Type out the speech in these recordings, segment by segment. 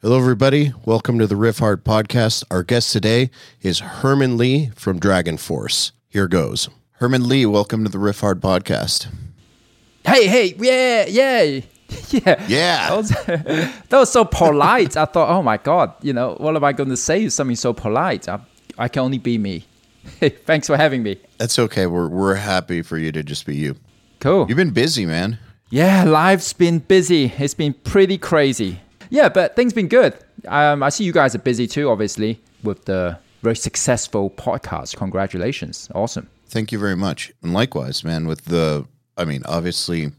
Hello, everybody. Welcome to the Riffhard podcast. Our guest today is Herman Li from DragonForce. Here goes. Herman Li, welcome to the Riffhard podcast. Hey, hey, yeah, yeah, yeah. Yeah. That was, that was so polite. I thought, oh my God, you know, what am I going to say? Something so polite. I, I can only be me. Hey, thanks for having me. That's okay. We're, we're happy for you to just be you. Cool. You've been busy, man. Yeah, life's been busy. It's been pretty crazy. Yeah, but things been good. Um, I see you guys are busy too, obviously, with the very successful podcast. Congratulations. Awesome. Thank you very much. And likewise, man, with the, I mean, obviously,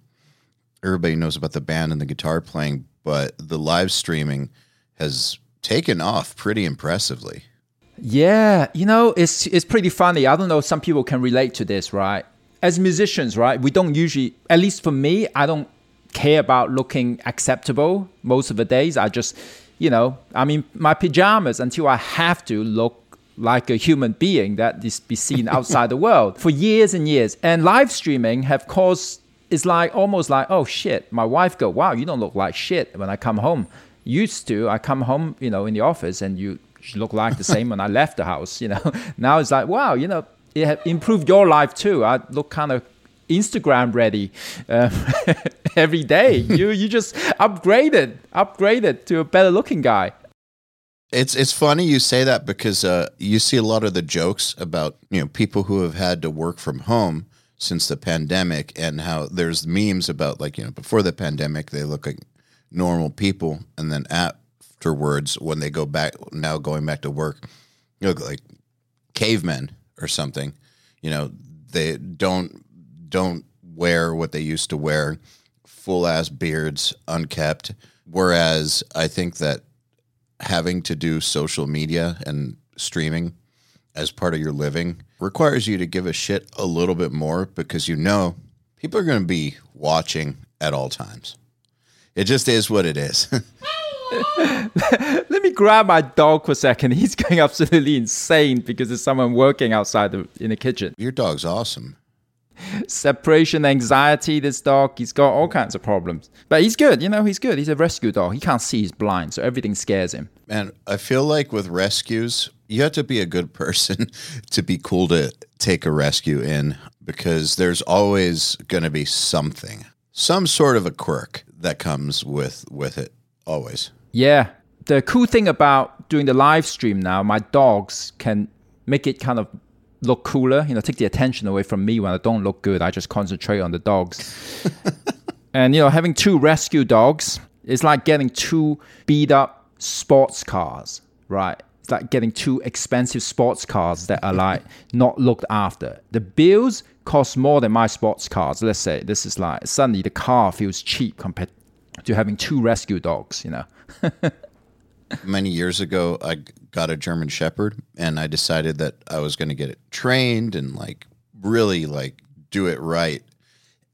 everybody knows about the band and the guitar playing, but the live streaming has taken off pretty impressively. Yeah, you know, it's it's pretty funny. I don't know, some people can relate to this, right? As musicians, right, we don't usually at least for me, I don't care about looking acceptable most of the days. I just, you know, I mean, my pajamas until I have to look like a human being that is be seen outside the world for years and years. And live streaming have caused it's like almost like oh shit. My wife go, wow, you don't look like shit when I come home. Used to, I come home, you know, in the office and you look like the same when I left the house. You know, now it's like wow, you know, it have improved your life too. I look kind of Instagram ready um, every day. You you just upgraded, upgraded to a better looking guy. It's it's funny you say that because uh, you see a lot of the jokes about you know people who have had to work from home since the pandemic and how there's memes about like you know before the pandemic they look like normal people and then afterwards when they go back now going back to work you look like cavemen or something you know they don't don't wear what they used to wear full ass beards unkept whereas i think that having to do social media and streaming as part of your living requires you to give a shit a little bit more because you know people are going to be watching at all times. It just is what it is. Let me grab my dog for a second. He's going absolutely insane because there's someone working outside the, in the kitchen. Your dog's awesome. Separation anxiety, this dog, he's got all kinds of problems. But he's good, you know, he's good. He's a rescue dog. He can't see, he's blind, so everything scares him. Man, I feel like with rescues, you have to be a good person to be cool to take a rescue in because there's always going to be something, some sort of a quirk that comes with with it always. Yeah. The cool thing about doing the live stream now, my dogs can make it kind of look cooler, you know, take the attention away from me when I don't look good. I just concentrate on the dogs. and, you know, having two rescue dogs is like getting two beat up sports cars, right? It's like getting two expensive sports cars that are like not looked after. The bills cost more than my sports cars. Let's say this is like suddenly the car feels cheap compared to having two rescue dogs, you know. Many years ago, I got a German Shepherd, and I decided that I was going to get it trained and like really like do it right.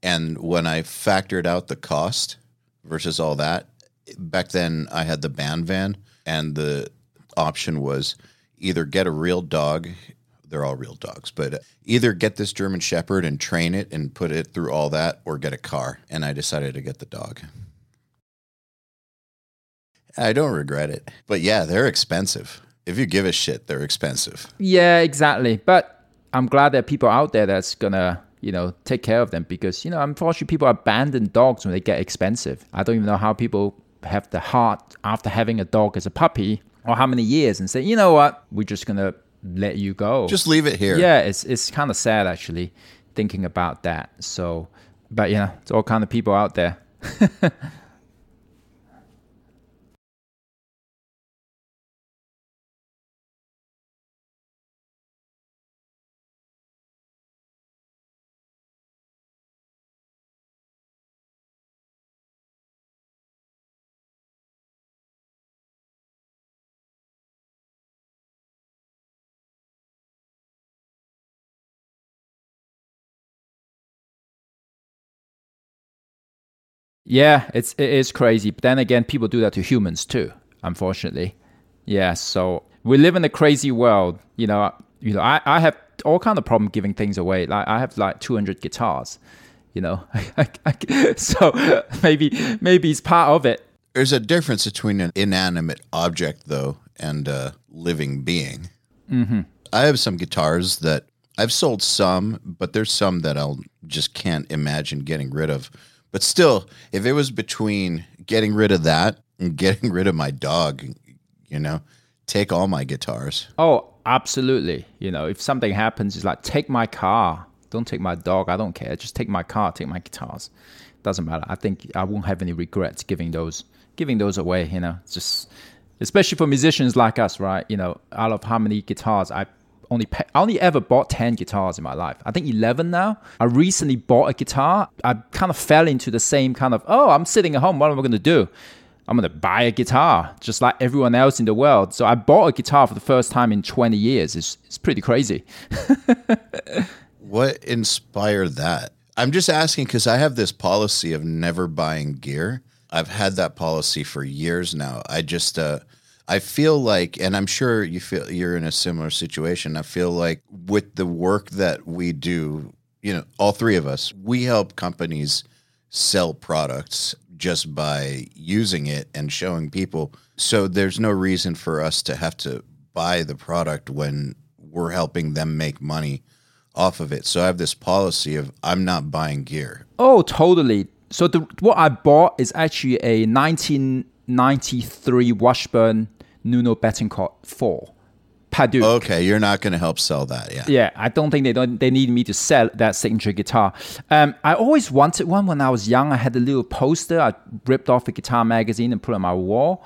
And when I factored out the cost versus all that, back then I had the band van, and the option was either get a real dog. They're all real dogs, but either get this German Shepherd and train it and put it through all that, or get a car. And I decided to get the dog. I don't regret it. But yeah, they're expensive. If you give a shit, they're expensive. Yeah, exactly. But I'm glad there are people out there that's gonna, you know, take care of them because, you know, unfortunately people abandon dogs when they get expensive. I don't even know how people have the heart after having a dog as a puppy or how many years and say, you know what, we're just gonna let you go. Just leave it here. Yeah, it's it's kind of sad actually thinking about that. So, but you know, it's all kind of people out there. Yeah, it's it is crazy. But then again, people do that to humans too, unfortunately. Yeah, so we live in a crazy world. You know, you know, I, I have all kind of problem giving things away. Like I have like 200 guitars. You know, so maybe maybe it's part of it. There's a difference between an inanimate object, though, and a living being. Mm-hmm. I have some guitars that I've sold some, but there's some that I'll just can't imagine getting rid of. But still, if it was between getting rid of that and getting rid of my dog, you know, take all my guitars. Oh, absolutely. You know, if something happens, it's like take my car. Don't take my dog. I don't care. Just take my car. Take my guitars. Doesn't matter. I think I won't have any regrets giving those giving those away. You know, just especially for musicians like us, right? You know, out of how many guitars I only I only ever bought 10 guitars in my life. I think 11 now. I recently bought a guitar. I kind of fell into the same kind of, oh, I'm sitting at home. What am I going to do? I'm going to buy a guitar just like everyone else in the world. So I bought a guitar for the first time in 20 years. It's, it's pretty crazy. what inspired that? I'm just asking because I have this policy of never buying gear. I've had that policy for years now. I just, uh, I feel like, and I'm sure you feel you're in a similar situation. I feel like with the work that we do, you know, all three of us, we help companies sell products just by using it and showing people. So there's no reason for us to have to buy the product when we're helping them make money off of it. So I have this policy of I'm not buying gear. Oh, totally. So the, what I bought is actually a 1993 Washburn Nuno Bettencourt 4. Padauk. Okay, you're not going to help sell that, yeah. Yeah, I don't think they don't. They need me to sell that signature guitar. Um, I always wanted one when I was young. I had a little poster. I ripped off a guitar magazine and put on my wall.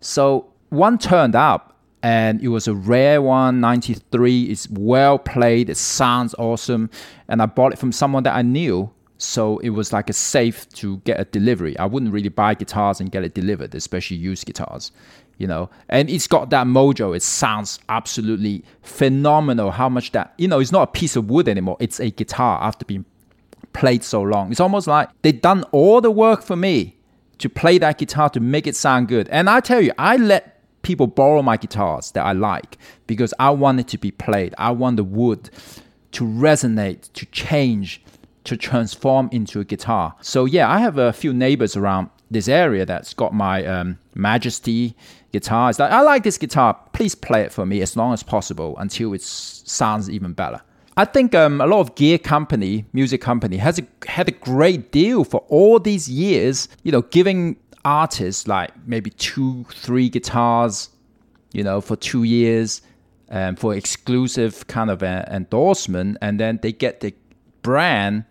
So one turned up, and it was a rare one, 93. It's well played. It sounds awesome, and I bought it from someone that I knew. So it was like a safe to get a delivery. I wouldn't really buy guitars and get it delivered, especially used guitars you know and it's got that mojo. It sounds absolutely phenomenal how much that you know it's not a piece of wood anymore. It's a guitar after being played so long. It's almost like they've done all the work for me to play that guitar to make it sound good. And i tell you i let people borrow my guitars that i like because i want it to be played. I want the wood to resonate to change to transform into a guitar. So yeah i have a few neighbors around this area that's got my um, majesty guitar. It's like, I like this guitar. Please play it for me as long as possible until it sounds even better. I think um, a lot of gear company, music company, has a, had a great deal for all these years. You know, giving artists like maybe two, three guitars, you know, for two years, um, for exclusive kind of a, endorsement, and then they get the brand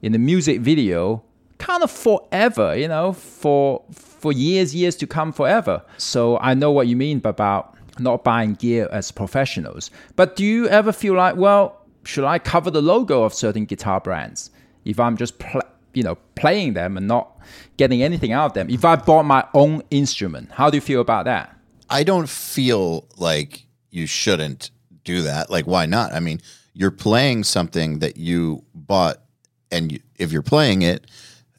in the music video kind of forever. You know, for for years, years to come forever. So I know what you mean about not buying gear as professionals. But do you ever feel like, well, should I cover the logo of certain guitar brands if I'm just pl- you know playing them and not getting anything out of them? If I bought my own instrument, how do you feel about that? I don't feel like you shouldn't do that. Like, why not? I mean, you're playing something that you bought, and you, if you're playing it,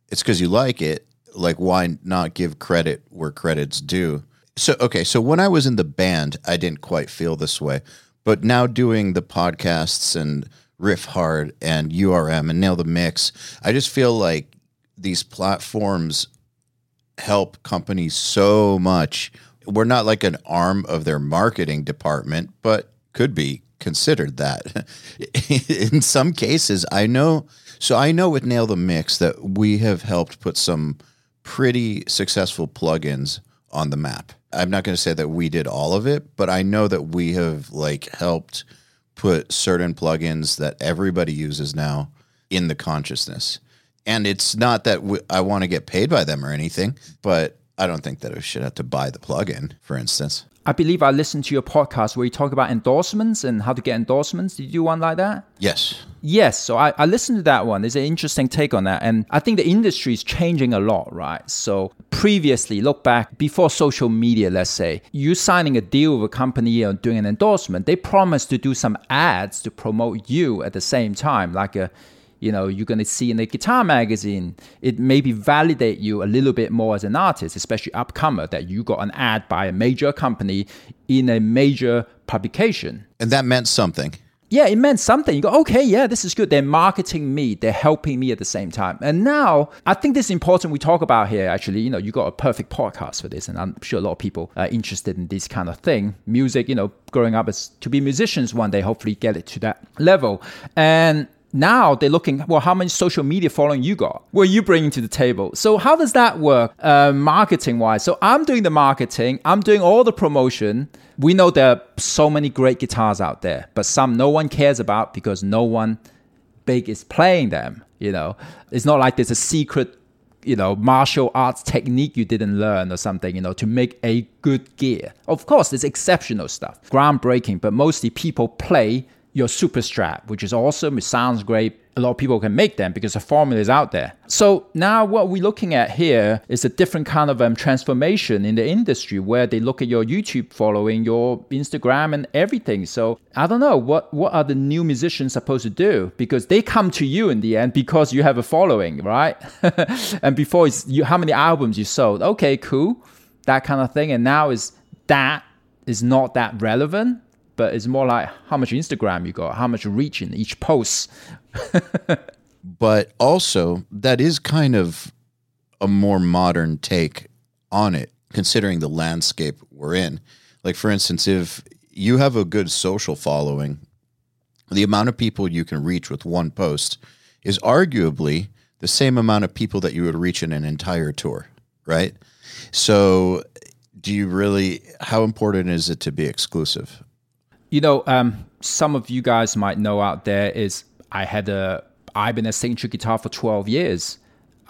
it's because you like it like why not give credit where credit's due? So okay, so when I was in the band, I didn't quite feel this way, but now doing the podcasts and Riffhard and URM and Nail the Mix, I just feel like these platforms help companies so much. We're not like an arm of their marketing department, but could be considered that. in some cases, I know. So I know with Nail the Mix that we have helped put some pretty successful plugins on the map. I'm not going to say that we did all of it, but I know that we have like helped put certain plugins that everybody uses now in the consciousness. And it's not that we, I want to get paid by them or anything, but I don't think that I should have to buy the plugin, for instance. I believe I listened to your podcast where you talk about endorsements and how to get endorsements. Did you do one like that? Yes. Yes. So I, I listened to that one. There's an interesting take on that. And I think the industry is changing a lot, right? So previously, look back before social media, let's say, you signing a deal with a company or doing an endorsement, they promise to do some ads to promote you at the same time, like a you know you're going to see in the guitar magazine it maybe validate you a little bit more as an artist especially upcomer that you got an ad by a major company in a major publication and that meant something yeah, it meant something. You go, okay, yeah, this is good. They're marketing me, they're helping me at the same time. And now I think this is important we talk about here actually. You know, you got a perfect podcast for this, and I'm sure a lot of people are interested in this kind of thing. Music, you know, growing up as to be musicians one day, hopefully get it to that level. And now they're looking well how many social media following you got? What are you bringing to the table? So how does that work uh, marketing wise so i'm doing the marketing. I'm doing all the promotion. We know there are so many great guitars out there but some no one cares about because no one big is playing them you know? It's not like there's a secret you know martial arts technique you didn't learn or something you know to make a good gear. Of course there's exceptional stuff groundbreaking but mostly people play your superstrat, which is awesome. It sounds great. A lot of people can make them because the formula is out there. So now what we're looking at here is a different kind of um, transformation in the industry where they look at your YouTube following, your Instagram, and everything. So I don't know what what are the new musicians supposed to do because they come to you in the end because you have a following, right? and before it's you, how many albums you sold? Okay, cool, that kind of thing. And now is that is not that relevant but it's more like how much Instagram you got, how much reach in each post. but also, that is kind of a more modern take on it, considering the landscape we're in. Like, for instance, if you have a good social following, the amount of people you can reach with one post is arguably the same amount of people that you would reach in an entire tour, right? So, do you really, how important is it to be exclusive? You know, um, some of you guys might know out there is I had a I've been a signature guitar for 12 years.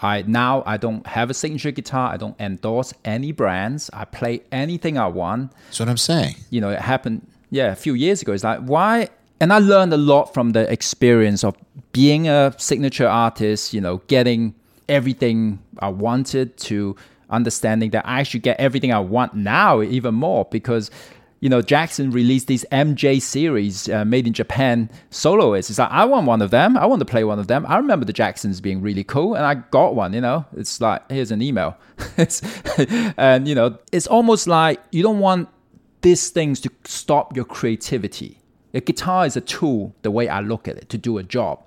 I now I don't have a signature guitar. I don't endorse any brands. I play anything I want. That's what I'm saying. You know, it happened yeah a few years ago. It's like why and I learned a lot from the experience of being a signature artist, you know, getting everything I wanted to understanding that I should get everything I want now even more because you know, Jackson released these MJ series uh, made in Japan soloists. It's like, I want one of them. I want to play one of them. I remember the Jacksons being really cool, and I got one, you know. It's like, here's an email. and, you know, it's almost like you don't want these things to stop your creativity. A guitar is a tool, the way I look at it, to do a job.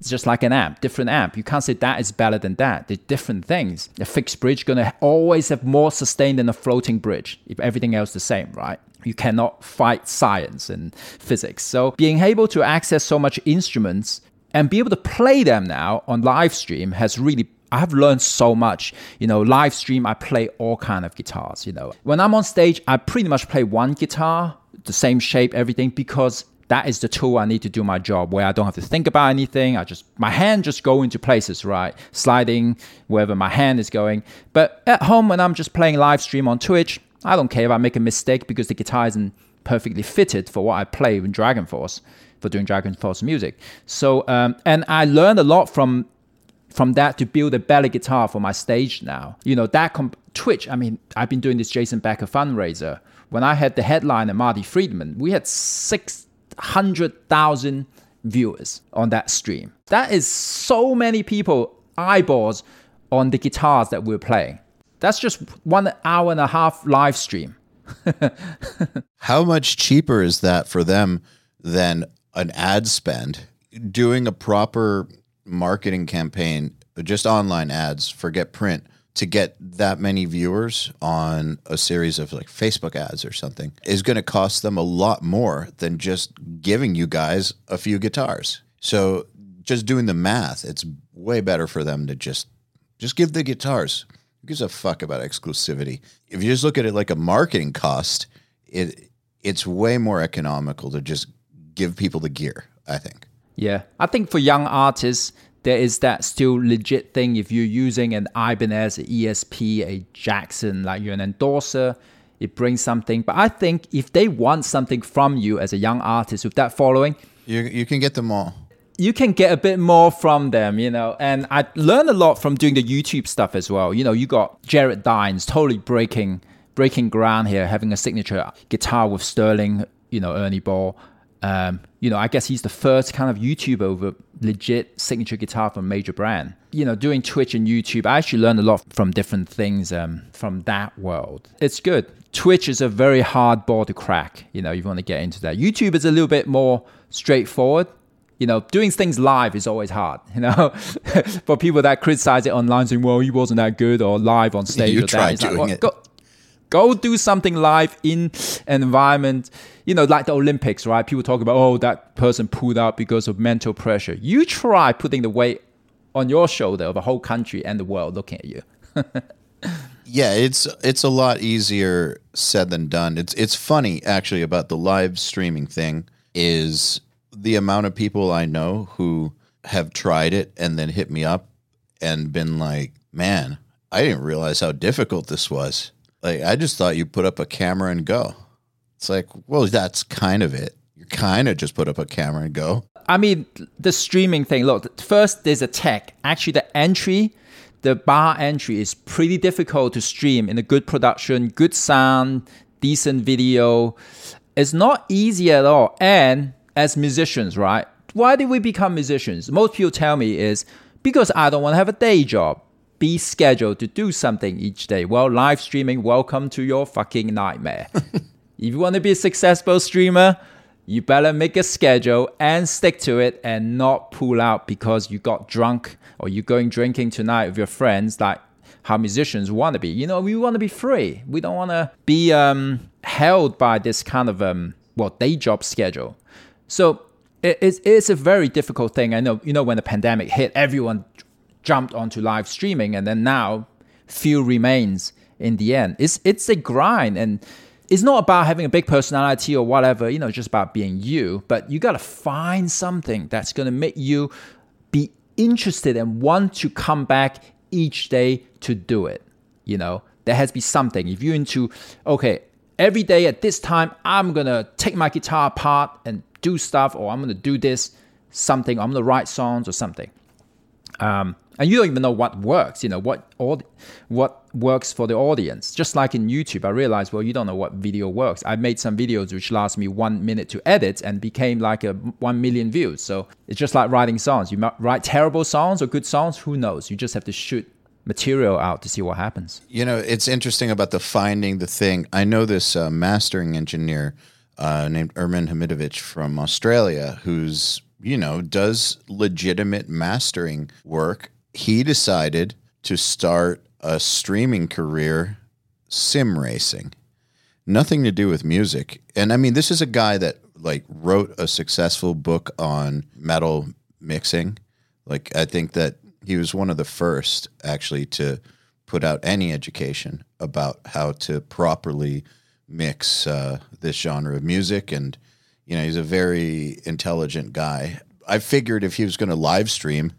It's just like an amp, different amp. You can't say that is better than that. They're different things. A fixed bridge gonna always have more sustain than a floating bridge if everything else the same, right? You cannot fight science and physics. So being able to access so much instruments and be able to play them now on live stream has really I've learned so much. You know, live stream I play all kind of guitars, you know. When I'm on stage, I pretty much play one guitar, the same shape, everything because that is the tool I need to do my job where I don't have to think about anything. I just my hand just go into places, right? Sliding wherever my hand is going. But at home when I'm just playing live stream on Twitch, I don't care if I make a mistake because the guitar isn't perfectly fitted for what I play in DragonForce for doing DragonForce music. So um, and I learned a lot from from that to build a belly guitar for my stage now. You know that comp- Twitch. I mean, I've been doing this Jason Becker fundraiser. When I had the headline and Marty Friedman, we had 600,000 viewers on that stream. That is so many people, eyeballs on the guitars that we're playing. That's just one hour and a half live stream. How much cheaper is that for them than an ad spend? Doing a proper marketing campaign, just online ads, forget print to get that many viewers on a series of like Facebook ads or something is going to cost them a lot more than just giving you guys a few guitars. So just doing the math, it's way better for them to just just give the guitars. Gives a fuck about exclusivity? If you just look at it like a marketing cost, it it's way more economical to just give people the gear, I think. Yeah. I think for young artists, there is that still legit thing if you're using an Ibanez, ESP, a Jackson, like you're an endorser, it brings something. But I think if they want something from you as a young artist with that following, you, you can get them all. You can get a bit more from them, you know. And I learned a lot from doing the YouTube stuff as well. You know, you got Jared Dines totally breaking breaking ground here, having a signature guitar with Sterling, you know, Ernie Ball. Um, you know, I guess he's the first kind of YouTuber with legit signature guitar from a major brand. You know, doing Twitch and YouTube, I actually learned a lot from different things um, from that world. It's good. Twitch is a very hard ball to crack. You know, you want to get into that. YouTube is a little bit more straightforward. You know, doing things live is always hard. You know, for people that criticize it online, saying, "Well, he wasn't that good," or live on stage. You that. It's like, doing well, it. go- go do something live in an environment you know like the olympics right people talk about oh that person pulled out because of mental pressure you try putting the weight on your shoulder of a whole country and the world looking at you Yeah, it's it's a lot easier said than done. It's it's funny actually about the live streaming thing is the amount of people I know who have tried it and then hit me up and been like, "Man, I didn't realize how difficult this was. Like I just thought you put up a camera and go." It's like, "Well, that's kind of it. You kind of just put up a camera and go." I mean, the streaming thing. Look, first there's a tech. Actually, the entry, the bar entry is pretty difficult to stream in a good production, good sound, decent video. It's not easy at all. And as musicians, right? Why did we become musicians? Most people tell me is because I don't want to have a day job. Be scheduled to do something each day. Well, live streaming, welcome to your fucking nightmare. if you want to be a successful streamer, you better make a schedule and stick to it and not pull out because you got drunk or you're going drinking tonight with your friends like how musicians want to be. You know, we want to be free. We don't want to be um, held by this kind of um, well day job schedule. So it's, it's a very difficult thing. I know, you know, when the pandemic hit, everyone jumped onto live streaming, and then now few remains in the end. It's it's a grind, and it's not about having a big personality or whatever. You know, just about being you. But you gotta find something that's gonna make you be interested and want to come back each day to do it. You know, there has to be something. If you're into, okay, every day at this time, I'm gonna take my guitar apart and do stuff, or I'm gonna do this something, I'm gonna write songs or something. Um, and you don't even know what works, you know, what aud- what works for the audience. Just like in YouTube, I realized, well, you don't know what video works. I made some videos which last me one minute to edit and became like a one million views. So it's just like writing songs. You might write terrible songs or good songs, who knows? You just have to shoot material out to see what happens. You know, it's interesting about the finding the thing. I know this uh, mastering engineer uh, named Ermin Hamidovic from Australia who's, you know, does legitimate mastering work. He decided to start a streaming career sim racing. Nothing to do with music. And I mean, this is a guy that like wrote a successful book on metal mixing. Like I think that he was one of the first actually to put out any education about how to properly mix uh, this genre of music. And you know, he's a very intelligent guy. I figured if he was going to live stream,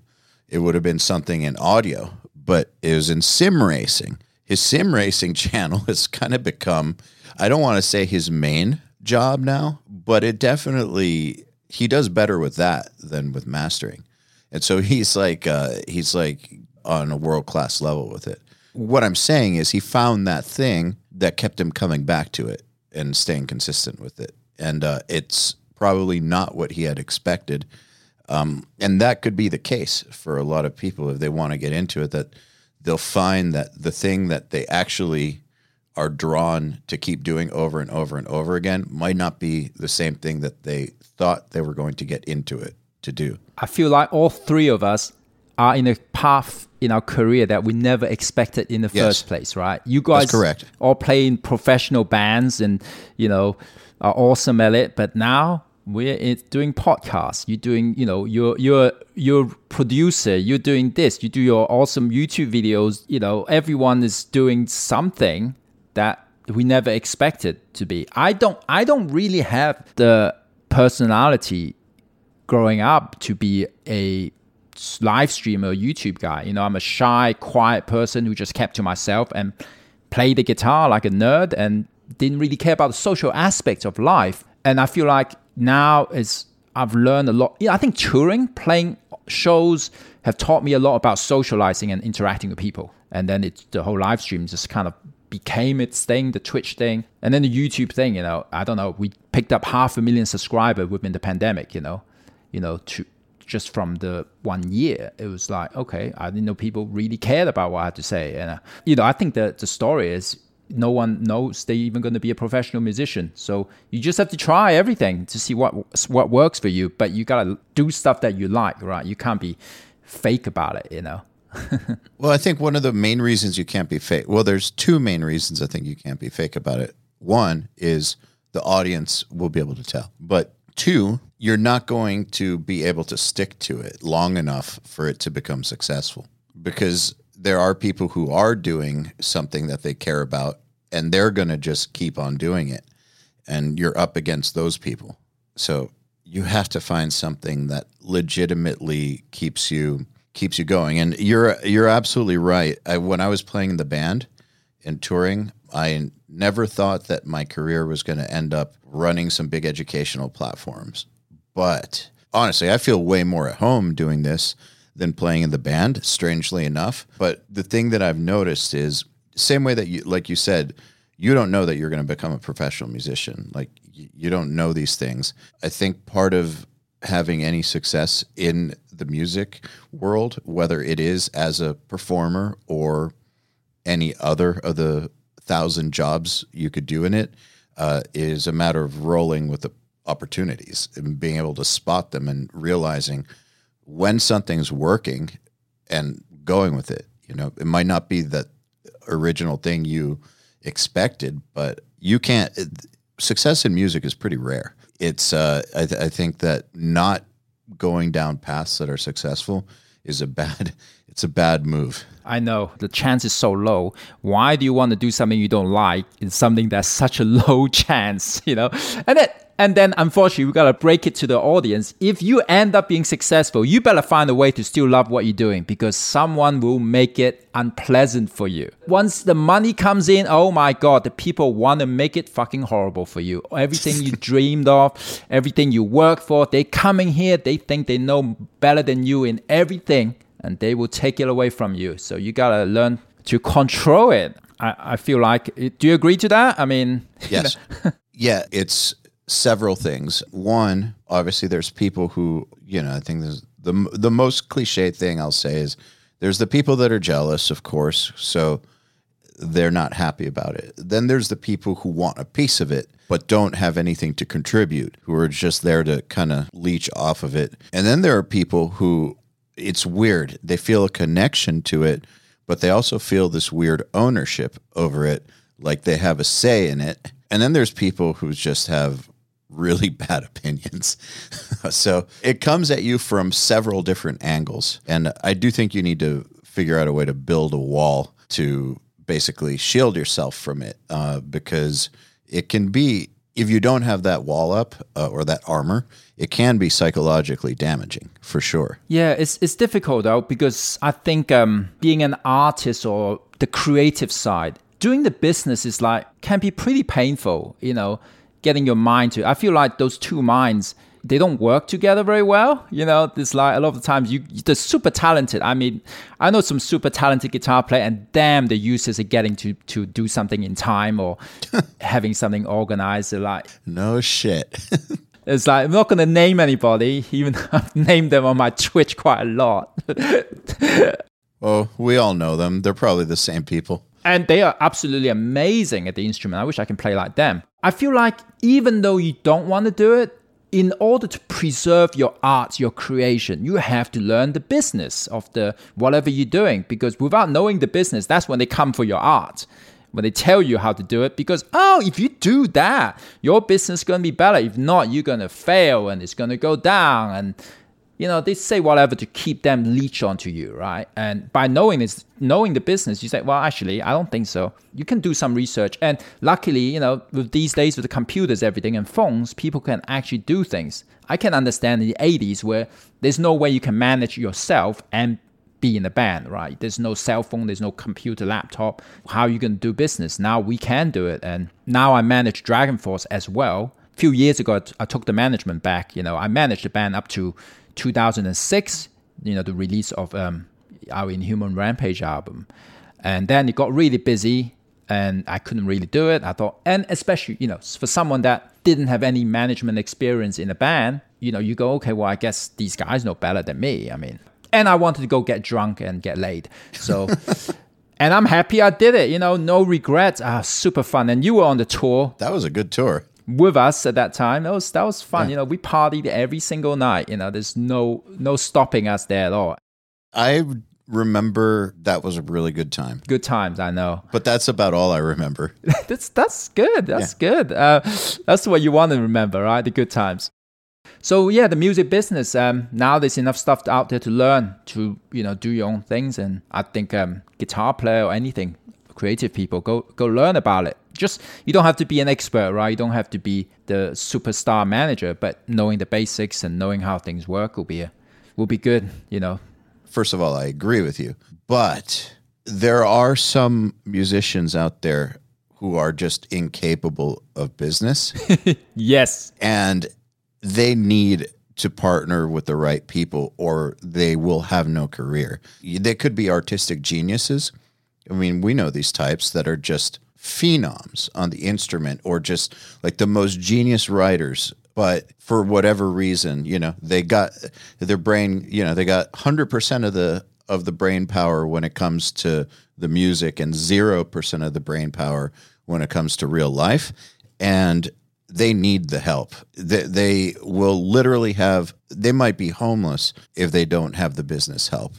it would have been something in audio, but it was in sim racing. His sim racing channel has kind of become, I don't want to say his main job now, but it definitely, he does better with that than with mastering. And so he's like, uh, he's like on a world class level with it. What I'm saying is he found that thing that kept him coming back to it and staying consistent with it. And uh, it's probably not what he had expected. Um, and that could be the case for a lot of people if they want to get into it, that they'll find that the thing that they actually are drawn to keep doing over and over and over again might not be the same thing that they thought they were going to get into it to do. I feel like all three of us are in a path in our career that we never expected in the Yes. first place, right? You guys correct. all playing professional bands and, you know, are awesome at it, but now we're doing podcasts. You're doing, you know, you're you're you're producer. You're doing this. You do your awesome YouTube videos. You know, everyone is doing something that we never expected to be. I don't. I don't really have the personality growing up to be a live streamer YouTube guy. You know, I'm a shy, quiet person who just kept to myself and played the guitar like a nerd and didn't really care about the social aspects of life. And I feel like now is I've learned a lot. Yeah, I think touring, playing shows have taught me a lot about socializing and interacting with people. And then it's the whole live stream just kind of became its thing, the Twitch thing, and then the YouTube thing. You know, I don't know. We picked up half a million subscribers within the pandemic. You know, you know, to, just from the one year, it was like okay, I didn't know people really cared about what I had to say, and uh, you know, I think that the story is no one knows they're even going to be a professional musician. So you just have to try everything to see what what works for you. But you gotta do stuff that you like, right? You can't be fake about it, you know. well, I think one of the main reasons you can't be fake. Well, there's two main reasons I think you can't be fake about it. One is the audience will be able to tell, but two, you're not going to be able to stick to it long enough for it to become successful because there are people who are doing something that they care about and they're going to just keep on doing it and you're up against those people. So you have to find something that legitimately keeps you keeps you going. And you're you're absolutely right. I, when i was playing in the band and touring i never thought that my career was going to end up running some big educational platforms but honestly i feel way more at home doing this than playing in the band, strangely enough. But the thing that I've noticed is same way that you like you said, you don't know that you're going to become a professional musician. Like you don't know these things. I think part of having any success in the music world, whether it is as a performer or any other of the thousand jobs you could do in it, uh, is a matter of rolling with the opportunities and being able to spot them and realizing when something's working and going with it. You know, it might not be the original thing you expected, but you can't. It, success in music is pretty rare. It's uh, I, th- I think that not going down paths that are successful is a bad it's a bad move. I know the chance is so low. Why do you want to do something you don't like? It's something that's such a low chance, you know. And then and then unfortunately, we gotta break it to the audience. If you end up being successful, you better find a way to still love what you're doing because someone will make it unpleasant for you. Once the money comes in, oh my god, the people want to make it fucking horrible for you. Everything you dreamed of, everything you work for, they coming here, they think they know better than you in everything, and they will take it away from you. So you gotta learn to control it. I, I feel like. Do you agree to that? I mean, yes. yeah, it's several things. One, obviously, there's people who, you know, I think the the most cliche thing I'll say is there's the people that are jealous, of course, so they're not happy about it. Then there's the people who want a piece of it but don't have anything to contribute, who are just there to kind of leech off of it. And then there are people who it's weird. They feel a connection to it, but they also feel this weird ownership over it, like they have a say in it. And then there's people who just have really bad opinions. so it comes at you from several different angles. And I do think you need to figure out a way to build a wall to basically shield yourself from it uh, because it can be, if you don't have that wall up uh, or that armor, it can be psychologically damaging for sure. Yeah, it's, it's difficult though because I think um, being an artist or the creative side, doing the business is like can be pretty painful, you know getting your mind to. I feel like those two minds they don't work together very well. You know, there's like a lot of the times you the super talented. I mean, I know some super talented guitar player, and damn, the users are getting to to do something in time or having something organized. They're like, no shit. it's like I'm not gonna name anybody, even though I've named them on my Twitch quite a lot. well, we all know them. They're probably the same people and they are absolutely amazing at the instrument. I wish I can play like them. I feel like even though you don't want to do it, in order to preserve your art, your creation, you have to learn the business of the whatever you're doing. Because without knowing the business, that's when they come for your art. When they tell you how to do it, because oh, if you do that, your business is gonna be better. If not, you're gonna fail and it's gonna go down. And you know, they say whatever to keep them leech onto you, right? And by knowing this, knowing the business, you say, well, actually, I don't think so. You can do some research. And luckily, you know, with these days with the computers, everything, and phones, people can actually do things. I can understand in the 80s where there's no way you can manage yourself and be in a band, right? There's no cell phone, there's no computer, laptop. How are you going to do business? Now we can do it. And now I manage DragonForce as well. A few years ago, I took the management back. You know, I managed the band up to 2006, you know, the release of um, our Inhuman Rampage album. And then it got really busy. and I couldn't really do it. I thought, and especially, you know, for someone that didn't have any management experience in a band, you know, you go, okay, well, I guess these guys know better than me. I mean, and I wanted to go get drunk and get laid. So, and I'm happy I did it, you know, no regrets. Ah, super fun. And you were on the tour That was a good tour. With us at that time. That was, that was fun. You know, we partied every single night. You know, there's no, no stopping us there at all. I remember that was a really good time. Good times, I know. But that's about all I remember. that's that's good. That's good. Uh, that's what you want to remember, right? The good times. So yeah, the music business. Um, now there's enough stuff out there to learn to you know do your own things, and I think um, guitar player or anything, creative people go go learn about it. Just you don't have to be an expert, right? You don't have to be the superstar manager, but knowing the basics and knowing how things work will be a, will be good. You know, First of all, I agree with you. But there are some musicians out there who are just incapable of business yes, and they need to partner with the right people or they will have no career. They could be artistic geniuses. I mean, we know these types that are just phenoms on the instrument or just like the most genius writers but for whatever reason you know they got their brain you know they got 100% of the of the brain power when it comes to the music and 0% of the brain power when it comes to real life and they need the help. They, they will literally have they might be homeless if they don't have the business help.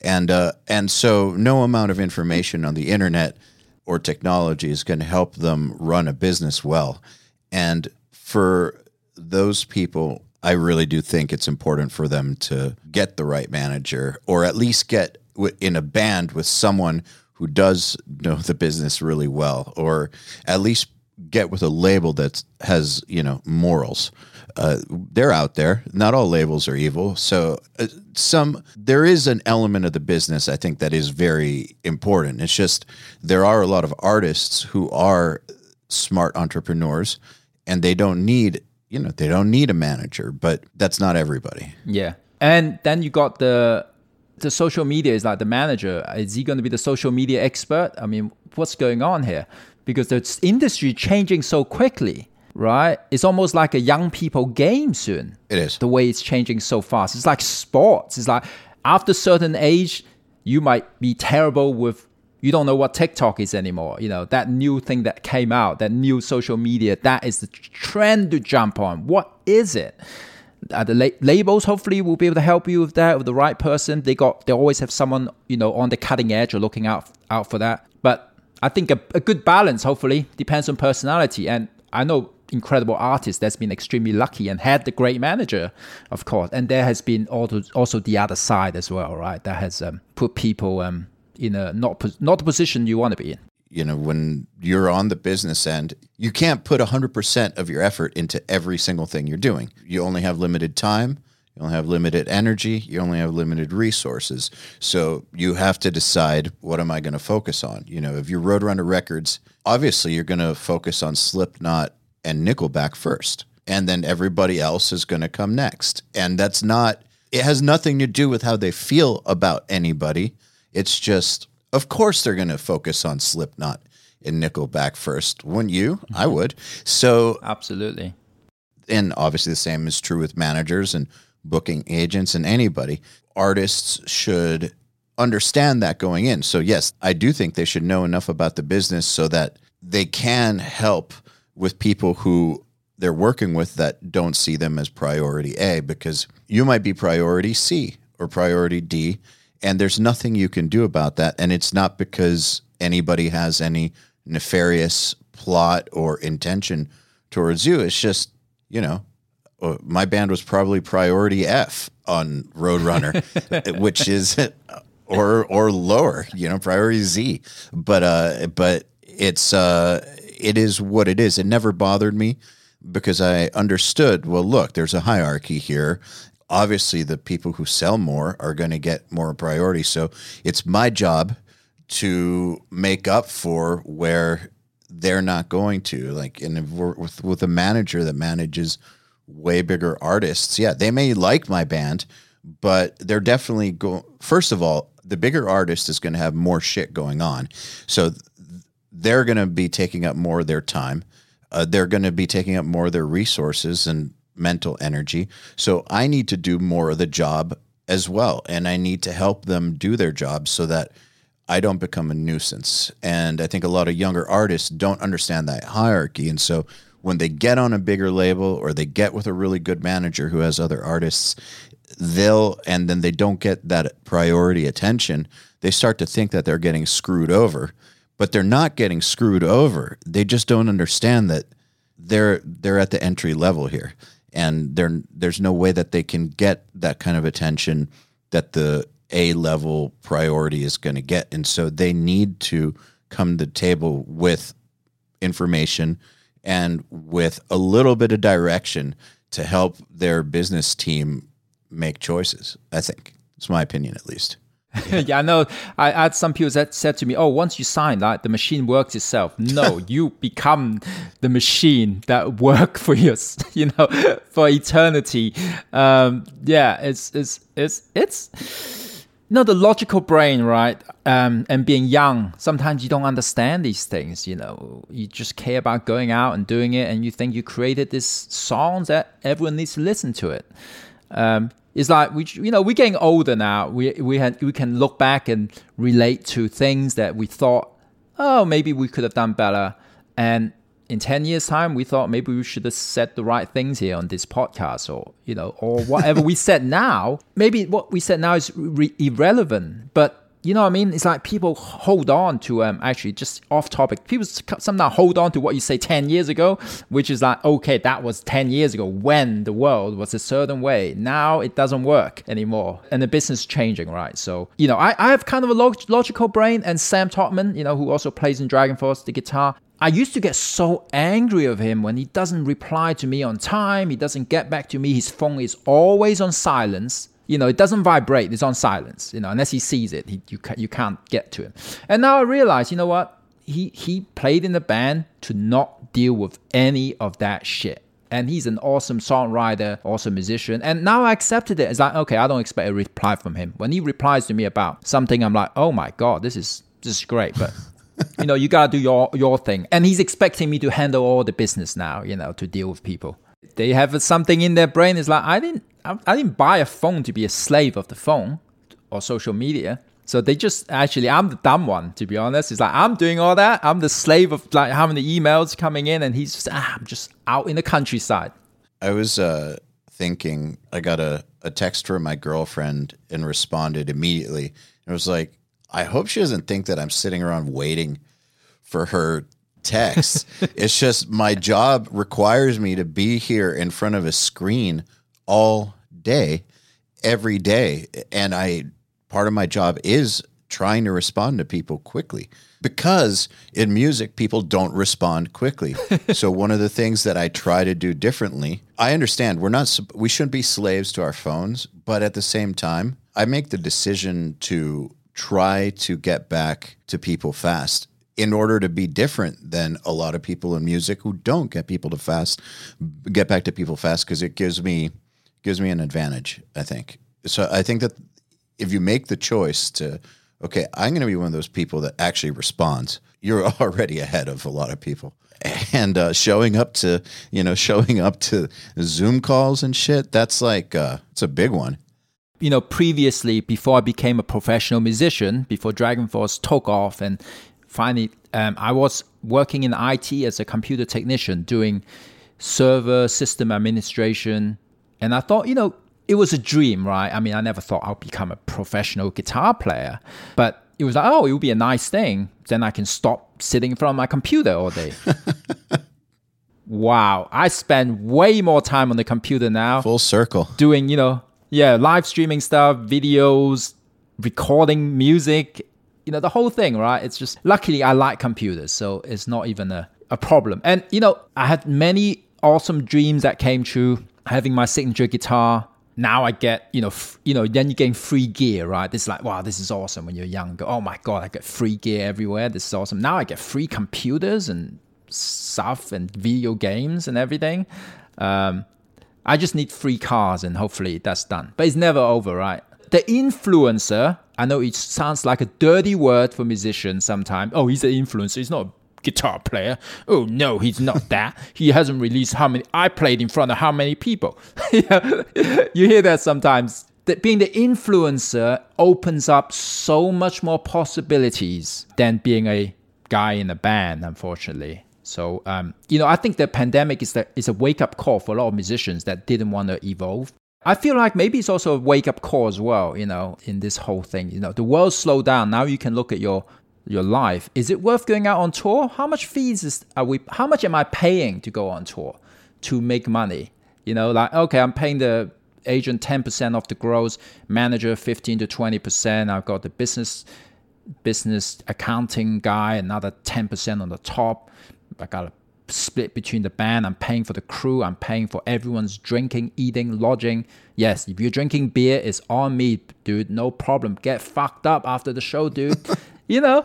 And uh, and so no amount of information on the internet or technology is going to help them run a business well. And for those people, I really do think it's important for them to get the right manager or at least get in a band with someone who does know the business really well or at least get with a label that has, you know, morals. Uh, they're out there. Not all labels are evil. So uh, some there is an element of the business I think that is very important. It's just there are a lot of artists who are smart entrepreneurs and they don't need you know they don't need a manager but that's not everybody Yeah. And then you got the the social media is like the manager. Is he going to be the social media expert? I mean, what's going on here? Because the industry changing so quickly, right? It's almost like a young people game soon. It is. The way it's changing so fast. It's like sports. It's like after a certain age, you might be terrible with you don't know what TikTok is anymore. You know, that new thing that came out, that new social media, that is the trend to jump on. What is it? Uh, the la- labels hopefully will be able to help you with that with the right person. They got they always have someone you know on the cutting edge or looking out out for that. But I think a, a good balance hopefully depends on personality. And I know incredible artist that's been extremely lucky and had the great manager, of course. And there has been also also the other side as well, right? That has um, put people um, in a not not the position you want to be in. you know when you're on the business end you can't put 100% of your effort into every single thing you're doing you only have limited time you only have limited energy you only have limited resources so you have to decide what am i going to focus on you know if you're roadrunner records obviously you're going to focus on slipknot and nickelback first and then everybody else is going to come next and that's not it has nothing to do with how they feel about anybody it's just of course they're going to focus on Slipknot and Nickelback first. Wouldn't you? I mm-hmm. would. So, Absolutely. and obviously the same is true with managers and booking agents and anybody. Artists should understand that going in. So, yes, I do think they should know enough about the business so that they can help with people who they're working with that don't see them as priority A because you might be priority C or priority D and there's nothing you can do about that and it's not because anybody has any nefarious plot or intention towards you it's just you know uh, my band was probably priority F on Roadrunner, which is or or lower, you know, priority Z. But uh, but it's uh, it is what it is. It never bothered me because I understood. Well, look, there's a hierarchy here. Obviously, the people who sell more are going to get more priority. So it's my job to make up for where they're not going to. Like, and with with a manager that manages way bigger artists, yeah, they may like my band, but they're definitely going, First of all, the bigger artist is going to have more shit going on, so they're going to be taking up more of their time. Uh, they're going to be taking up more of their resources and mental energy. So I need to do more of the job as well. And I need to help them do their job so that I don't become a nuisance. And I think a lot of younger artists don't understand that hierarchy. And so when they get on a bigger label or they get with a really good manager who has other artists, they'll, and then they don't get that priority attention, they start to think that they're getting screwed over. But they're not getting screwed over. They just don't understand that they're they're at the entry level here and there's no way that they can get that kind of attention that the A level priority is going to get. And so they need to come to the table with information and with a little bit of direction to help their business team make choices. I think it's my opinion, at least. yeah, I know. I had some people that said to me, "Oh, once you sign that, the machine works itself." No, you become the machine that work for you, you know, for eternity. Um, yeah, it's it's it's it's you know the logical brain, right? Um, and being young, sometimes you don't understand these things. You know, you just care about going out and doing it, and you think you created this song that everyone needs to listen to it. Um, it's like we you know we're getting older now. We we had we can look back and relate to things that we thought oh maybe we could have done better. And in 10 years time we thought maybe we should have said the right things here on this podcast or you know or whatever we said now. Maybe what we said now is re- irrelevant but you know what I mean? It's like people hold on to um actually just off topic. People sometimes hold on to what you say ten years ago, which is like okay, that was ten years ago when the world was a certain way. Now it doesn't work anymore, and the business changing, right? So you know, I, I have kind of a log- logical brain, and Sam Totman, you know, who also plays in DragonForce the guitar. I used to get so angry of him when he doesn't reply to me on time. He doesn't get back to me. His phone is always on silence you know, it doesn't vibrate. It's on silence. You know, unless he sees it, he, you you can't get to him. And now I realize, you know what? He he played in the band to not deal with any of that shit. And he's an awesome songwriter, awesome musician. And now I accepted it. It's like, okay, I don't expect a reply from him. When he replies to me about something, I'm like, oh my god, this is this is great. But you know, you gotta do your your thing. And he's expecting me to handle all the business now. You know, to deal with people. They have something in their brain. It's like I didn't I, I didn't buy a phone to be a slave of the phone or social media. So they just actually, I'm the dumb one, to be honest. It's like, I'm doing all that. I'm the slave of like how many emails coming in, and he's just, ah, I'm just out in the countryside. I was uh, thinking, I got a, a text from my girlfriend and responded immediately. It was like, I hope she doesn't think that I'm sitting around waiting for her text. it's just my job requires me to be here in front of a screen all day, every day. And I, part of my job is trying to respond to people quickly because in music, people don't respond quickly. so, one of the things that I try to do differently, I understand we're not, we shouldn't be slaves to our phones, but at the same time, I make the decision to try to get back to people fast in order to be different than a lot of people in music who don't get people to fast get back to people fast because it gives me gives me an advantage, I think. So I think that if you make the choice to, okay, I'm going to be one of those people that actually responds, you're already ahead of a lot of people. And uh, showing up to, you know, showing up to Zoom calls and shit, that's like, uh, it's a big one. You know, previously, before I became a professional musician, before DragonForce took off, and finally, um, I was working in IT as a computer technician, doing server system administration, and I thought, you know, it was a dream, right? I mean, I never thought I'll become a professional guitar player, but it was like, oh, it would be a nice thing. Then I can stop sitting in front of my computer all day. wow, I spend way more time on the computer now. Full circle. Doing, you know, yeah, live streaming stuff, videos, recording music, you know, the whole thing, right? It's just, luckily, I like computers, so it's not even a, a problem. And, you know, I had many awesome dreams that came true having my signature guitar now I get, you know, f- you know, then you're getting free gear, right? This is like, wow, this is awesome when you're young. Oh my god, I get free gear everywhere. This is awesome. Now I get free computers and stuff and video games and everything. Um, I just need free cars and hopefully that's done. But it's never over, right? The influencer, I know it sounds like a dirty word for musicians sometimes. Oh, he's an influencer. He's not a guitar player. Oh no, he's not that. he hasn't released how many I played in front of how many people. you hear that sometimes. That being the influencer opens up so much more possibilities than being a guy in a band, unfortunately. So um, you know, I think the pandemic is the, is a wake up call for a lot of musicians that didn't want to evolve. I feel like maybe it's also a wake up call as well. You know, in this whole thing, you know, the world slowed down. Now you can look at your your life. Is it worth going out on tour? How much fees is are we? How much am I paying to go on tour to make money? You know, like okay, I'm paying the agent 10% of the gross, manager 15 to 20%. I've got the business business accounting guy, another 10% on the top. I got a split between the band. I'm paying for the crew. I'm paying for everyone's drinking, eating, lodging. Yes, if you're drinking beer, it's on me, dude. No problem. Get fucked up after the show, dude. you know,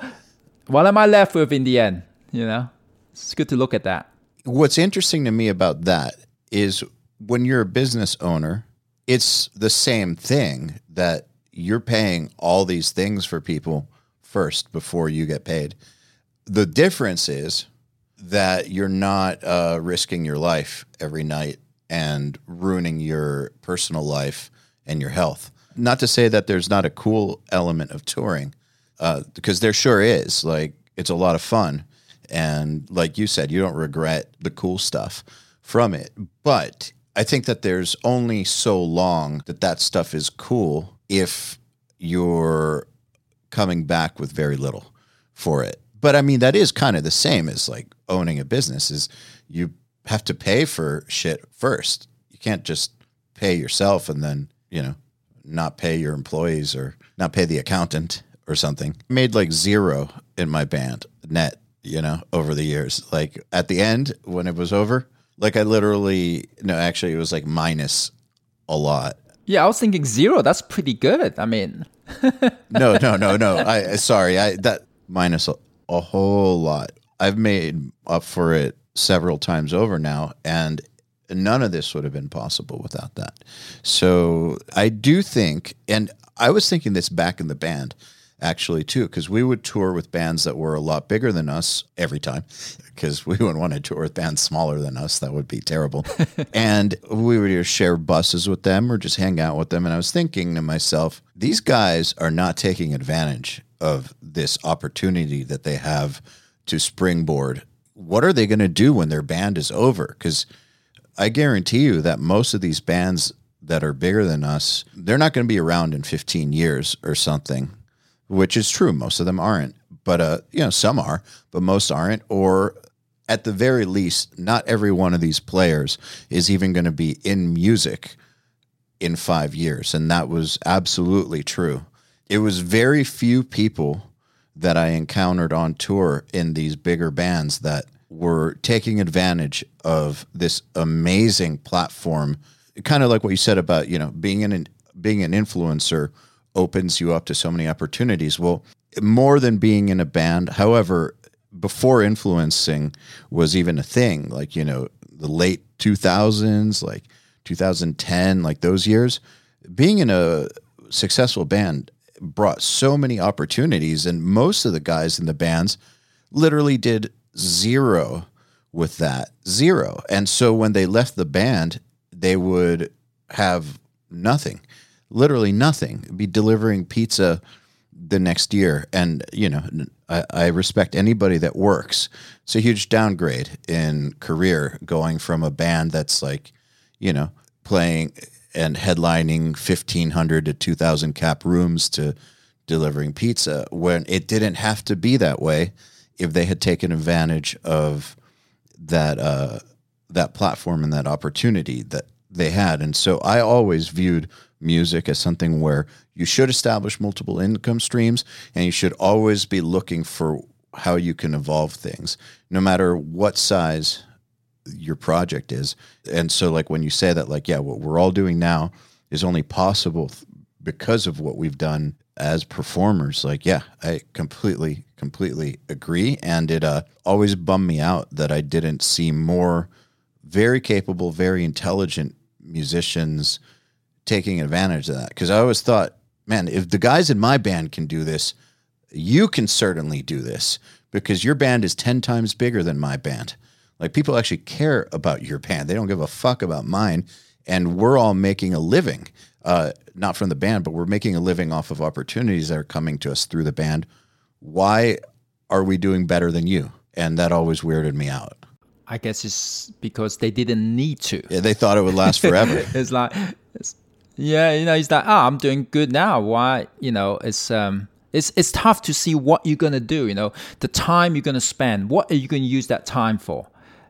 what am I left with in the end? You know, it's good to look at that. What's interesting to me about that is when you're a business owner, it's the same thing that you're paying all these things for people first before you get paid. The difference is that you're not uh, risking your life every night and ruining your personal life and your health. Not to say that there's not a cool element of touring, uh, because there sure is. Like it's a lot of fun, and like you said, you don't regret the cool stuff from it. But I think that there's only so long that that stuff is cool if you're coming back with very little for it. But I mean, that is kind of the same as like owning a business is you have to pay for shit first. You can't just pay yourself and then, you know, not pay your employees or not pay the accountant or something. I made like zero in my band net, you know, over the years. Like at the end when it was over, like I literally no, actually it was like minus a lot. Yeah, I was thinking zero. That's pretty good. I mean, no, no, no, no. I sorry. I that minus a, whole lot. I've made up for it several times over now, and none of this would have been possible without that. So I do think, and I was thinking this back in the band actually too, because we would tour with bands that were a lot bigger than us every time, because we wouldn't want to tour with bands smaller than us. That would be terrible. and we would either share buses with them or just hang out with them. And I was thinking to myself, these guys are not taking advantage of this opportunity that they have to springboard. What are they going to do when their band is over? Because I guarantee you that most of these bands that are bigger than us, they're not going to be around in 15 years or something, which is true. Most of them aren't, but uh, you know, some are, but most aren't. Or at the very least, not every one of these players is even going to be in music in five years, and that was absolutely true. It was very few people that I encountered on tour in these bigger bands that were taking advantage of this amazing platform. Kind of like what you said about, you know, being an being an influencer opens you up to so many opportunities. Well, more than being in a band, however, before influencing was even a thing, like, you know, the late 2000s, like 2010, like those years, being in a successful band brought so many opportunities, and most of the guys in the bands literally did zero with that zero. And so when they left the band, they would have nothing, literally nothing, be delivering pizza the next year. And, you know, I, I, respect anybody that works. It's a huge downgrade in career going from a band that's like, you know, playing and headlining 1500 to 2000 cap rooms to delivering pizza when it didn't have to be that way if they had taken advantage of that uh, that platform and that opportunity that they had. And so i always viewed music as something where you should establish multiple income streams and you should always be looking for how you can evolve things. No matter what size your project is. And so, like, when you say that, like, yeah, what we're all doing now is only possible because of what we've done as performers. Like, yeah, I completely, completely agree. And it uh, always bummed me out that I didn't see more very capable, very intelligent musicians taking advantage of that. Because I always thought, man, if the guys in my band can do this, you can certainly do this because your band is 10 times bigger than my band. Like people actually care about your band. They don't give a fuck about mine. And we're all making a living, uh, not from the band, but we're making a living off of opportunities that are coming to us through the band. Why are we doing better than you? And that always weirded me out. I guess it's because they didn't need to. Yeah, they thought it would last forever. it's like, it's, yeah, you know, it's like, oh, I'm doing good now. Why, you know, it's um, it's it's tough to see what you're gonna do. You know, the time you're gonna spend. What are you gonna use that time for?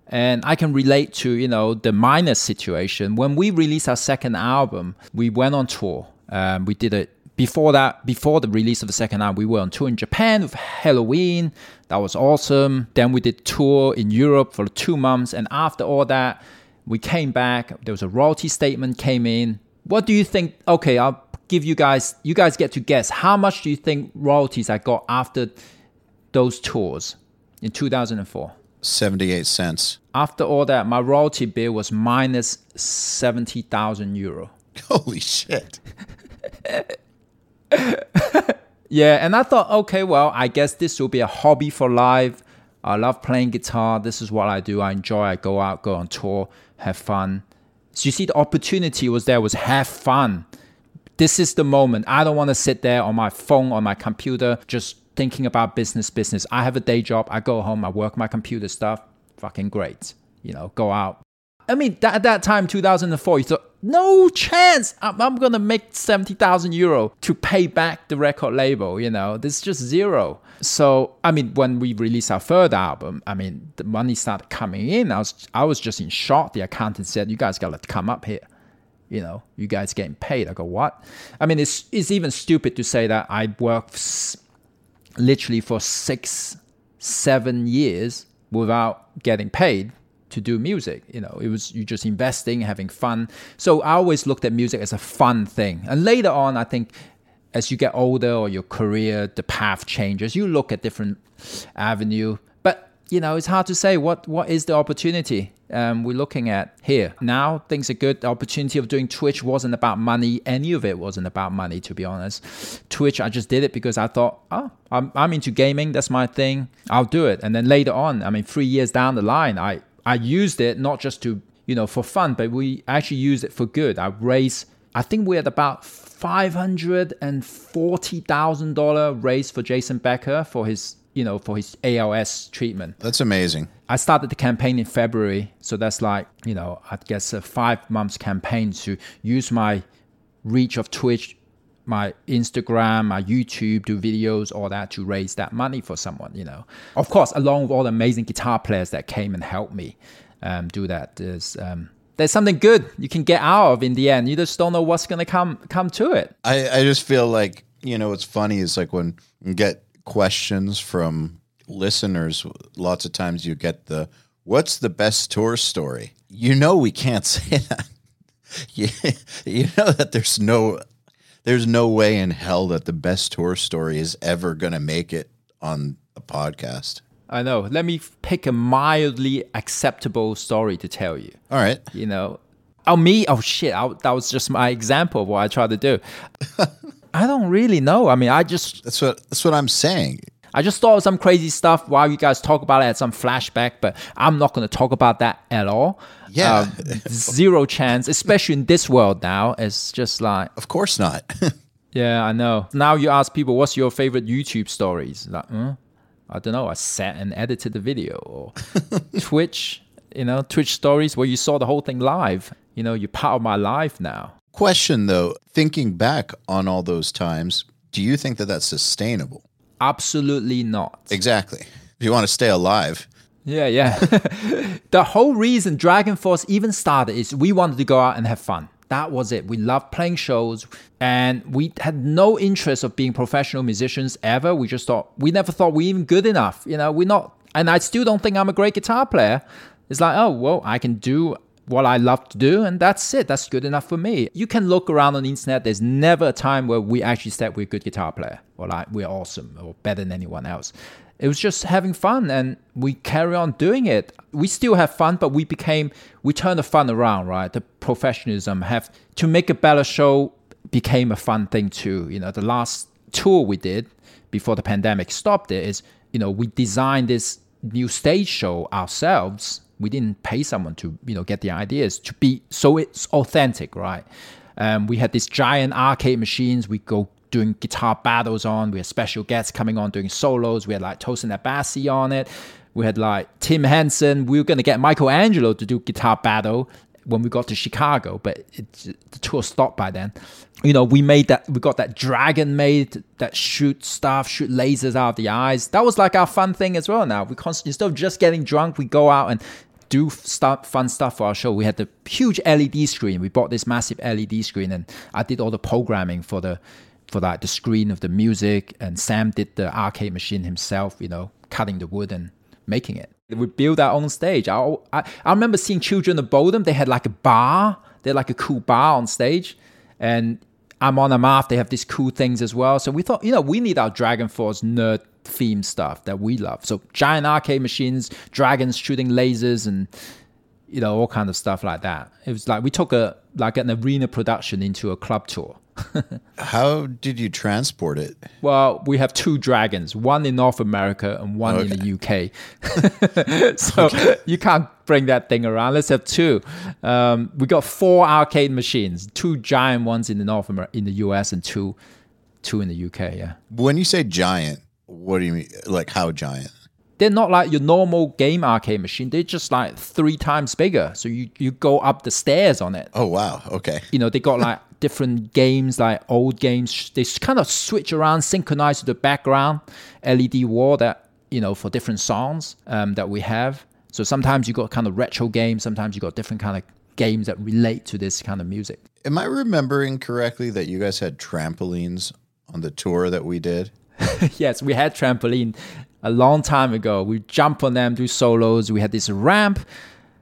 And I can relate to you know the minus situation. When we released our second album, we went on tour. Um, we did it before that. Before the release of the second album, we were on tour in Japan with Helloween. That was awesome. Then we did tour in Europe for two months, and after all that, we came back. There was a royalty statement came in. What do you think? Okay, I'll give you guys. You guys get to guess how much do you think royalties I got after those tours in 2004? 78 cents. After all that, my royalty bill was minus 70,000 euro. Holy shit. Yeah, and I thought, okay, well, I guess this will be a hobby for life. I love playing guitar. This is what I do. I enjoy. I go out, go on tour, have fun. So you see, the opportunity was there. Was have fun. This is the moment. I don't want to sit there on my phone, on my computer, just thinking about business, business. I have a day job. I go home. I work my computer stuff. Fucking great. You know, go out. I mean, at that time, 2004, you thought, no chance I'm, I'm gonna make 70,000 euro to pay back the record label, you know, this is just zero. So, I mean, when we released our third album, I mean, the money started coming in. I was, I was just in shock. The accountant said, you guys gotta come up here. You know, you guys getting paid. I go, what? I mean, it's, it's even stupid to say that I worked literally for six, seven years without getting paid to do music. You know, it was you just investing, having fun. So I always looked at music as a fun thing. And later on, I think as you get older or your career, the path changes. You look at different avenue. But you know, it's hard to say what what is the opportunity um, we're looking at here. Now things are good. The opportunity of doing Twitch wasn't about money. Any of it wasn't about money, to be honest. Twitch, I just did it because I thought, oh, I'm, I'm into gaming. That's my thing. I'll do it. And then later on, I mean, three years down the line, I I used it not just to, you know, for fun, but we actually used it for good. I raised, I think we had about $540,000 raised for Jason Becker for his, you know, for his ALS treatment. That's amazing. I started the campaign in February. So that's like, you know, I guess a five months campaign to use my reach of Twitch my Instagram, my YouTube, do videos, all that to raise that money for someone, you know. Of course, along with all the amazing guitar players that came and helped me um, do that. There's um, there's something good you can get out of in the end. You just don't know what's gonna come come to it. I, I just feel like, you know, what's funny is like when you get questions from listeners, lots of times you get the what's the best tour story? You know we can't say that. you, you know that there's no there's no way in hell that the best tour story is ever going to make it on a podcast. I know. Let me pick a mildly acceptable story to tell you. All right. You know, oh me, oh shit, I, that was just my example of what I tried to do. I don't really know. I mean, I just that's what that's what I'm saying. I just thought of some crazy stuff while you guys talk about it at some flashback, but I'm not going to talk about that at all. Yeah. Um, zero chance, especially in this world now. It's just like. Of course not. yeah, I know. Now you ask people, what's your favorite YouTube stories? Like, hmm? I don't know. I sat and edited the video or Twitch, you know, Twitch stories where you saw the whole thing live. You know, you're part of my life now. Question though, thinking back on all those times, do you think that that's sustainable? Absolutely not. Exactly. If you want to stay alive. Yeah, yeah. the whole reason DragonForce even started is we wanted to go out and have fun. That was it. We loved playing shows and we had no interest of being professional musicians ever. We just thought we never thought we even good enough. You know, we're not and I still don't think I'm a great guitar player. It's like, oh well, I can do what I love to do, and that's it. That's good enough for me. You can look around on the internet. There's never a time where we actually said we're a good guitar player or like we're awesome or better than anyone else. It was just having fun, and we carry on doing it. We still have fun, but we became we turned the fun around, right? The professionalism have to make a better show became a fun thing too. You know, the last tour we did before the pandemic stopped it is you know, we designed this new stage show ourselves. We didn't pay someone to, you know, get the ideas to be so it's authentic, right? Um, we had these giant arcade machines. We go doing guitar battles on. We had special guests coming on doing solos. We had like Tosin Abasi on it. We had like Tim Henson. We were going to get Michael Angelo to do guitar battle when we got to Chicago, but it, the tour stopped by then. You know, we made that, we got that dragon made that shoot stuff, shoot lasers out of the eyes. That was like our fun thing as well. Now we constantly, instead of just getting drunk, we go out and do stuff, fun stuff for our show. We had the huge LED screen. We bought this massive LED screen, and I did all the programming for the for like the screen of the music. And Sam did the arcade machine himself. You know, cutting the wood and making it. We built our own stage. I, I, I remember seeing Children of Bodom. They had like a bar. They had like a cool bar on stage, and Amon Amarth. They have these cool things as well. So we thought, you know, we need our DragonForce nerd theme stuff that we love. So giant arcade machines, dragons shooting lasers, and you know all kind of stuff like that. It was like we took a like an arena production into a club tour. How did you transport it? Well, we have two dragons, one in North America and one okay. in the UK. so okay. you can't bring that thing around. Let's have two. Um, we got four arcade machines, two giant ones in the North America, in the US, and two, two in the UK. Yeah. When you say giant, what do you mean? Like how giant? They're not like your normal game arcade machine. They're just like three times bigger. So you, you go up the stairs on it. Oh wow. Okay. You know, they got like different games, like old games. They kind of switch around, synchronize to the background LED wall that, you know, for different songs um, that we have. So sometimes you got kind of retro games, sometimes you got different kind of games that relate to this kind of music. Am I remembering correctly that you guys had trampolines on the tour that we did? yes, we had trampoline a long time ago. We jump on them, do solos. We had this ramp.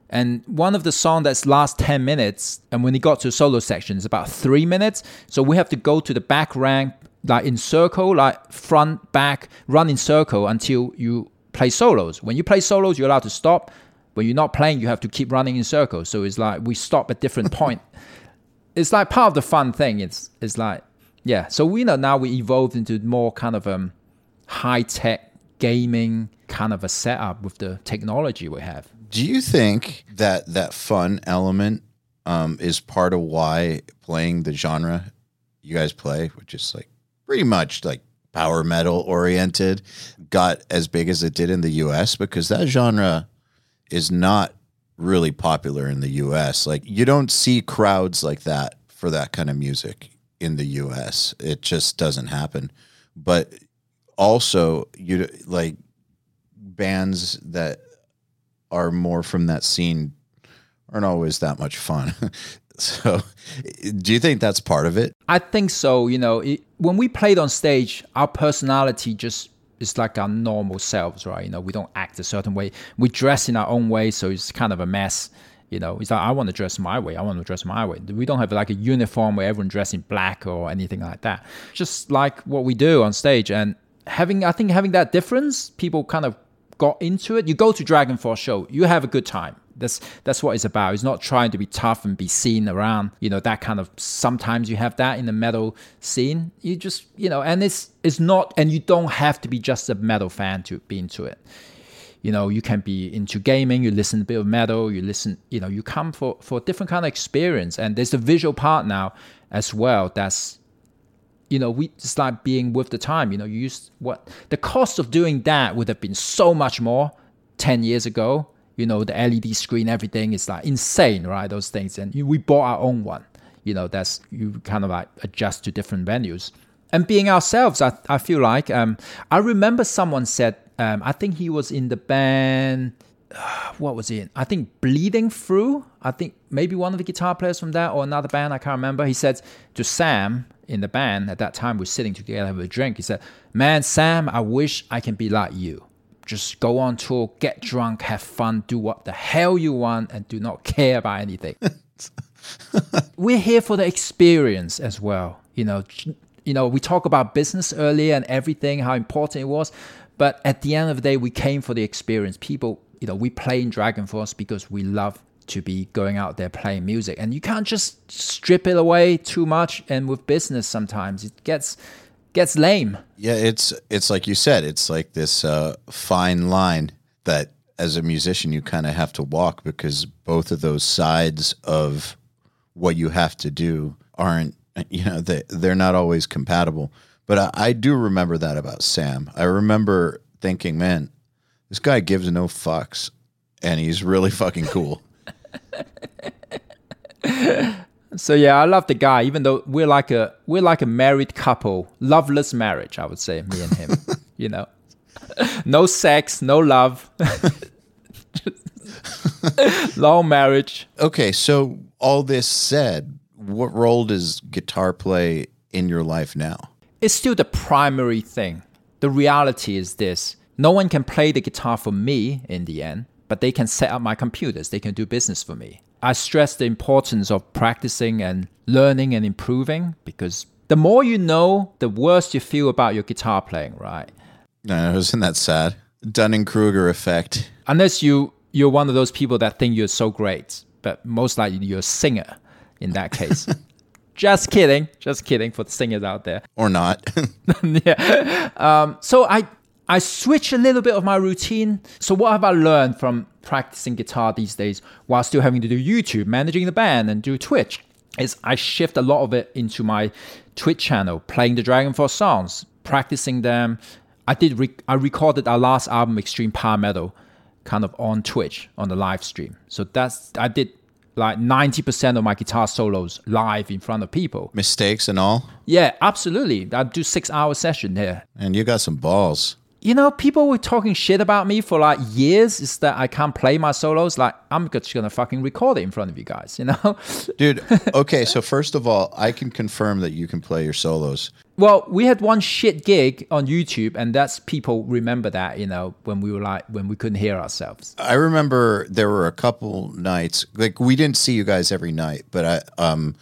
And one of the song that's last 10 minutes, and when it got to solo section, it's about three minutes. So we have to go to the back ramp, like in circle, like front, back, run in circle until you play solos. When you play solos, you're allowed to stop. When you're not playing, you have to keep running in circles. So it's like we stop at different point. it's like part of the fun thing. It's it's like yeah. So we know now we evolved into more kind of um high tech gaming kind of a setup with the technology we have. Do you think that that fun element um, is part of why playing the genre you guys play, which is like pretty much like power metal oriented, got as big as it did in the US? Because that genre is not really popular in the US. Like you don't see crowds like that for that kind of music in the US. It just doesn't happen. But also you like bands that are more from that scene aren't always that much fun. so, do you think that's part of it? I think so. You know, it, when we played on stage, our personality just is like our normal selves, right? You know, we don't act a certain way. We dress in our own way, so it's kind of a mess. You know, it's like I want to dress my way. I want to dress my way. We don't have like a uniform where everyone dress in black or anything like that. Just like what we do on stage, and having I think having that difference, people kind of got into it. You go to DragonForce show, you have a good time. That's that's what it's about. It's not trying to be tough and be seen around. You know that kind of. Sometimes you have that in the metal scene. You just you know, and it's it's not, and you don't have to be just a metal fan to be into it. You know, you can be into gaming. You listen a bit of metal. You listen. You know, you come for for a different kind of experience. And there's the visual part now as well. That's you know, we just like being with the time. You know, you used what the cost of doing that would have been so much more 10 years ago. You know, the LED screen, everything is like insane, right? Those things. And we bought our own one. You know, that's you kind of like adjust to different venues. And being ourselves, I, I feel like um, I remember someone said, um, I think he was in the band. Uh, what was it? I think Bleeding Through. I think maybe one of the guitar players from that or another band. I can't remember. He said to Sam, in the band at that time we're sitting together with a drink. He said, Man, Sam, I wish I can be like you. Just go on tour, get drunk, have fun, do what the hell you want, and do not care about anything. we're here for the experience as well. You know, you know, we talk about business earlier and everything, how important it was. But at the end of the day, we came for the experience. People, you know, we play in DragonForce because we love to be going out there playing music. And you can't just strip it away too much. And with business, sometimes it gets gets lame. Yeah, it's it's like you said, it's like this uh, fine line that as a musician you kind of have to walk because both of those sides of what you have to do aren't you know they they're not always compatible. But I, I do remember that about Sam. I remember thinking, man, this guy gives no fucks, and he's really fucking cool. So yeah, I love the guy, even though we're like a we're like a married couple, loveless marriage, I would say, me and him. you know, no sex, no love, long marriage. Okay, so all this said, what role does guitar play in your life now? It's still the primary thing. The reality is this: no one can play the guitar for me in the end, but they can set up my computers. They can do business for me. I stress the importance of practicing and learning and improving because the more you know, the worse you feel about your guitar playing, right? No, isn't that sad? Dunning Kruger effect. Unless you you're one of those people that think you're so great, but most likely you're a singer in that case. just kidding, just kidding for the singers out there. Or not. yeah. Um, so I I switch a little bit of my routine. So what have I learned from practicing guitar these days while still having to do YouTube, managing the band, and do Twitch? Is I shift a lot of it into my Twitch channel, playing the DragonForce songs, practicing them. I did. Re- I recorded our last album, Extreme Power Metal, kind of on Twitch on the live stream. So that's I did like 90% of my guitar solos live in front of people. Mistakes and all. Yeah, absolutely. I do six hour session here. And you got some balls you know, people were talking shit about me for like years. Is that I can't play my solos? Like, I'm just gonna fucking record it in front of you guys, you know? Dude, okay, so first of all, I can confirm that you can play your solos. Well, we had one shit gig on YouTube, and that's people remember that, you know, when we were like, when we couldn't hear ourselves. I remember there were a couple nights, like, we didn't see you guys every night, but I, um,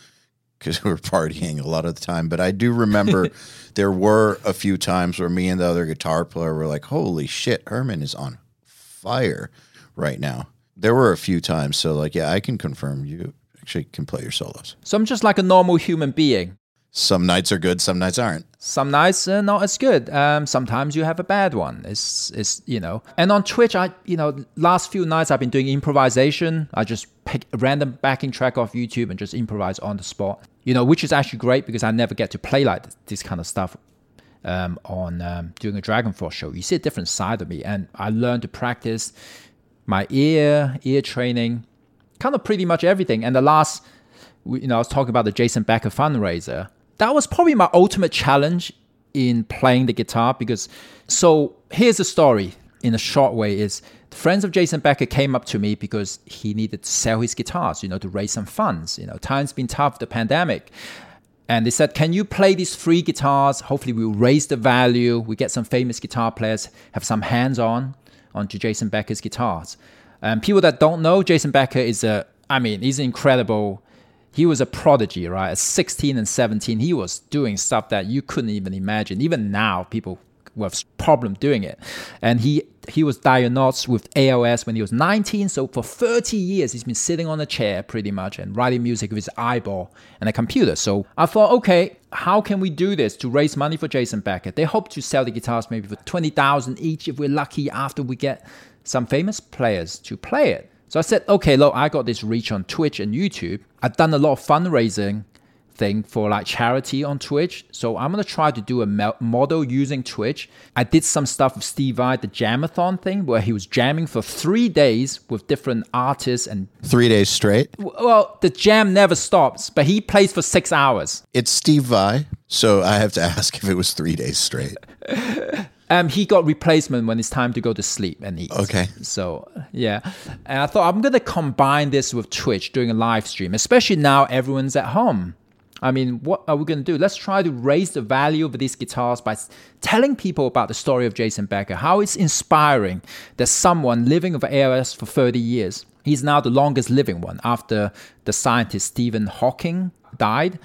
because we were partying a lot of the time. But I do remember there were a few times where me and the other guitar player were like, "Holy shit, Herman is on fire right now." There were a few times, so like, yeah, I can confirm you actually can play your solos. So I'm just like a normal human being. Some nights are good, some nights aren't. Some nights are not as good. Um, sometimes you have a bad one. It's, it's, you know. And on Twitch, I, you know, last few nights I've been doing improvisation. I just pick a random backing track off YouTube and just improvise on the spot. You know, which is actually great because I never get to play like this, kind of stuff um, on um, doing a DragonForce show. You see a different side of me, and I learned to practice my ear, ear training, kind of pretty much everything. And the last, you know, I was talking about the Jason Becker fundraiser that was probably my ultimate challenge in playing the guitar because so here's the story in a short way is friends of Jason Becker came up to me because he needed to sell his guitars, you know, to raise some funds. You know, times been tough, the pandemic. And they said, Can you play these free guitars? Hopefully we'll raise the value. We get some famous guitar players, have some hands on onto Jason Becker's guitars. And people that don't know, Jason Becker is a I mean, he's an incredible he was a prodigy, right? At 16 and 17, he was doing stuff that you couldn't even imagine. Even now, people have problem doing it. And he he was diagnosed with ALS when he was 19. So for 30 years, he's been sitting on a chair pretty much and writing music with his eyeball and a computer. So I thought, okay, how can we do this to raise money for Jason Becker? They hope to sell the guitars maybe for 20,000 each if we're lucky after we get some famous players to play it. So I said, okay, look, I got this reach on Twitch and YouTube. I've done a lot of fundraising thing for like charity on Twitch. So I'm gonna try to do a model using Twitch. I did some stuff with Steve Vai, the Jamathon thing, where he was jamming for three days with different artists and three days straight. Well, the jam never stops, but he plays for six hours. It's Steve Vai, so I have to ask if it was three days straight. Um, he got replacement when it's time to go to sleep and eat. Okay. So yeah, and I thought I'm gonna combine this with Twitch doing a live stream, especially now everyone's at home. I mean, what are we going to do? Let's try to raise the value of these guitars by telling people about the story of Jason Becker, how it's inspiring that someone living with ALS for 30 years, he's now the longest living one after the scientist Stephen Hawking died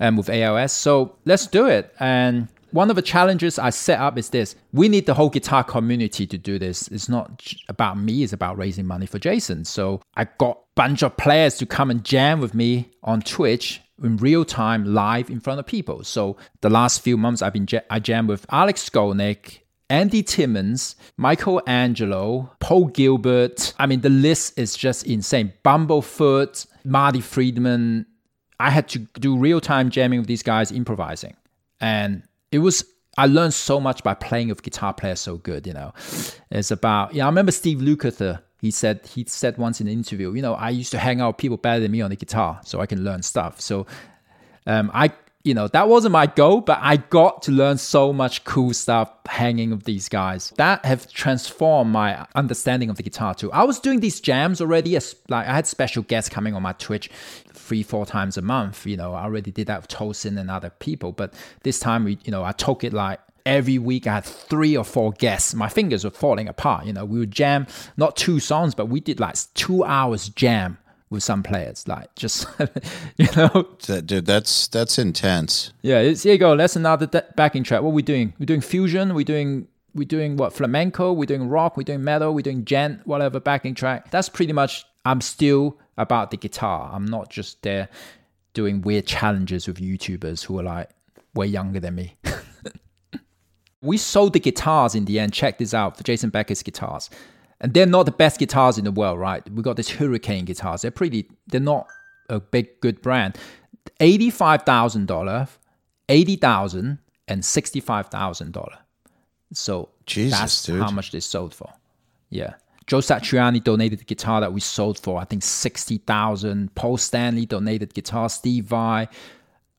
um, with ALS. So let's do it. And one of the challenges I set up is this. We need the whole guitar community to do this. It's not about me, it's about raising money for Jason. So I got a bunch of players to come and jam with me on Twitch in real time, live in front of people. So the last few months, I've been I jammed with Alex Skolnick, Andy Timmons, Michael Angelo, Paul Gilbert. I mean, the list is just insane. Bumblefoot, Marty Friedman. I had to do real time jamming with these guys, improvising, and it was I learned so much by playing with guitar players so good, you know. It's about, yeah, I remember Steve Lukather, he said, he said once in an interview, you know, I used to hang out with people better than me on the guitar so I can learn stuff. So um, I, you know, that wasn't my goal, but I got to learn so much cool stuff hanging with these guys. That have transformed my understanding of the guitar too. I was doing these jams already, as like I had special guests coming on my Twitch three, four times a month. You know, I already did that with Tosin and other people. But this time, we, you know, I took it like every week I had three or four guests. My fingers were falling apart. You know, we would jam not two songs, but we did like two hours jam with some players. Like just, you know, that, dude, that's that's intense. Yeah, it's, here you go. That's another backing track. What are we doing? We're doing fusion. We're doing we're doing what flamenco. We're doing rock. We're doing metal. We're doing djent. Whatever backing track. That's pretty much. I'm still about the guitar. I'm not just there doing weird challenges with YouTubers who are like way younger than me. we sold the guitars in the end. Check this out for Jason Becker's guitars. And they're not the best guitars in the world, right? We got these Hurricane guitars. They're pretty, they're not a big, good brand. $85,000, $80,000, and $65,000. So Jesus, that's dude. how much they sold for. Yeah. Joe Satriani donated the guitar that we sold for, I think, 60,000. Paul Stanley donated guitar. Steve Vai.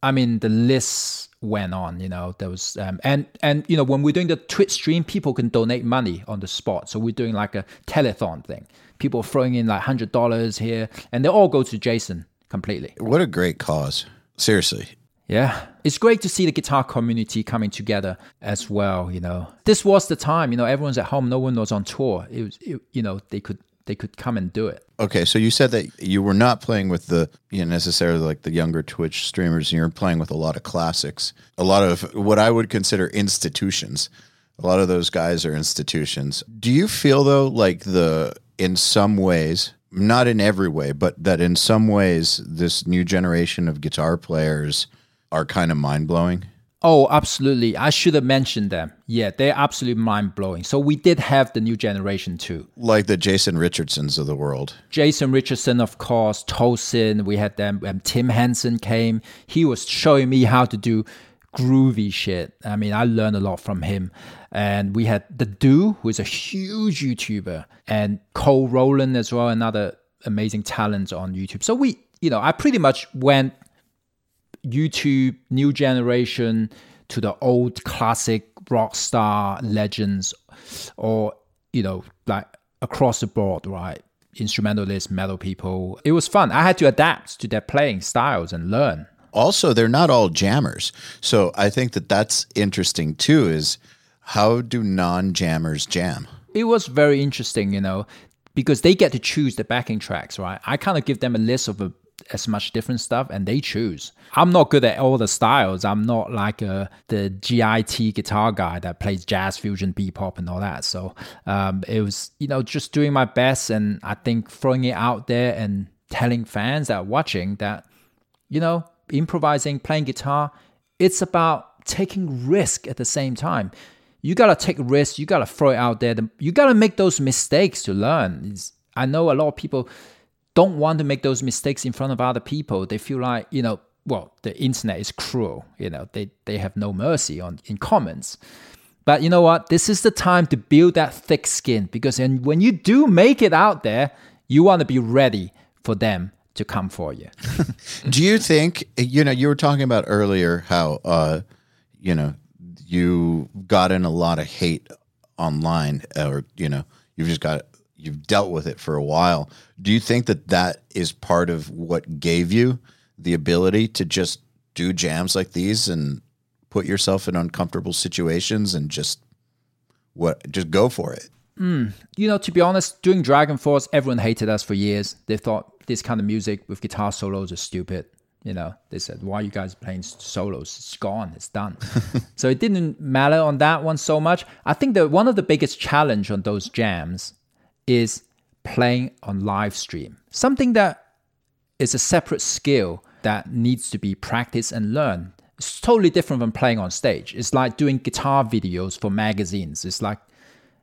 I mean, the list went on, you know, there was, um, and, and, you know, when we're doing the Twitch stream, people can donate money on the spot. So we're doing like a telethon thing. People throwing in like $100 here, and they all go to Jason completely. What a great cause. Seriously. Yeah, it's great to see the guitar community coming together as well. You know, this was the time. You know, everyone's at home. No one was on tour. It was, it, you know, they could they could come and do it. Okay, so you said that you were not playing with the you know, necessarily like the younger Twitch streamers. You're playing with a lot of classics, a lot of what I would consider institutions. A lot of those guys are institutions. Do you feel though like the in some ways, not in every way, but that in some ways this new generation of guitar players are kind of mind blowing? Oh, absolutely. I should have mentioned them. Yeah, they're absolutely mind blowing. So we did have the new generation too. Like the Jason Richardsons of the world. Jason Richardson, of course, Tosin, we had them. Um, Tim Henson came. He was showing me how to do groovy shit. I mean, I learned a lot from him. And we had the Do, who is a huge YouTuber, and Cole Rolland as well, another amazing talent on YouTube. So we, you know, I pretty much went YouTube, new generation to the old classic rock star legends, or you know, like across the board, right? Instrumentalists, metal people. It was fun. I had to adapt to their playing styles and learn. Also, they're not all jammers, so I think that that's interesting too. Is how do non-jammers jam? It was very interesting, you know, because they get to choose the backing tracks, right? I kind of give them a list of a as much different stuff and they choose. I'm not good at all the styles. I'm not like a, the GIT guitar guy that plays jazz fusion, bebop, and all that. So um, it was, you know, just doing my best. And I think throwing it out there and telling fans that are watching that, you know, improvising, playing guitar, it's about taking risk at the same time. You gotta take risks. You gotta throw it out there. You gotta make those mistakes to learn. It's, I know a lot of people don't want to make those mistakes in front of other people. They feel like, you know, well, the internet is cruel. You know, they, they have no mercy on in comments. But you know what? This is the time to build that thick skin because and when you do make it out there, you want to be ready for them to come for you. do you think, you know, you were talking about earlier how, uh, you know, you got in a lot of hate online or, you know, you've just got you've dealt with it for a while. Do you think that that is part of what gave you the ability to just do jams like these and put yourself in uncomfortable situations and just what just go for it? Mm. You know, to be honest, doing DragonForce, everyone hated us for years. They thought this kind of music with guitar solos is stupid. You know, they said, "Why are you guys playing solos? It's gone. It's done." so it didn't matter on that one so much. I think that one of the biggest challenge on those jams is playing on live stream. Something that is a separate skill that needs to be practiced and learned. It's totally different from playing on stage. It's like doing guitar videos for magazines. It's like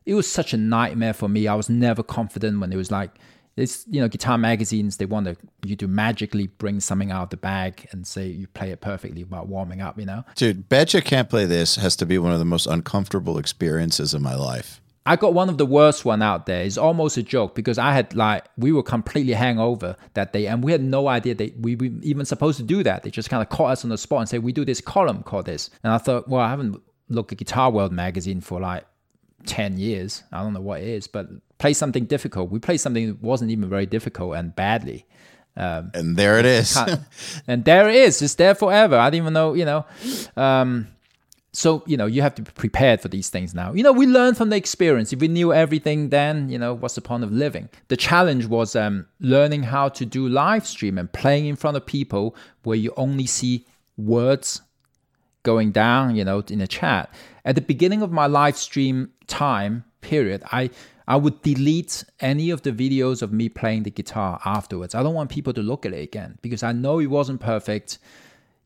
it was such a nightmare for me. I was never confident when it was like it's you know guitar magazines they want to, you to magically bring something out of the bag and say you play it perfectly while warming up you know Dude, Betcha Can't Play This has to be one of the most uncomfortable experiences of my life. I got one of the worst one out there. It's almost a joke because I had like we were completely hangover that day, and we had no idea that we were even supposed to do that. They just kind of caught us on the spot and said we do this column called this, and I thought, well, I haven't looked at Guitar World magazine for like ten years. I don't know what it is, but play something difficult. We played something that wasn't even very difficult and badly. And there it is. and there it is. It's there forever. I didn't even know, you know. Um, so, you know, you have to be prepared for these things now. You know, we learn from the experience. If we knew everything then, you know, what's the point of living? The challenge was um, learning how to do live stream and playing in front of people where you only see words going down, you know, in a chat. At the beginning of my live stream time period, I I would delete any of the videos of me playing the guitar afterwards. I don't want people to look at it again because I know it wasn't perfect.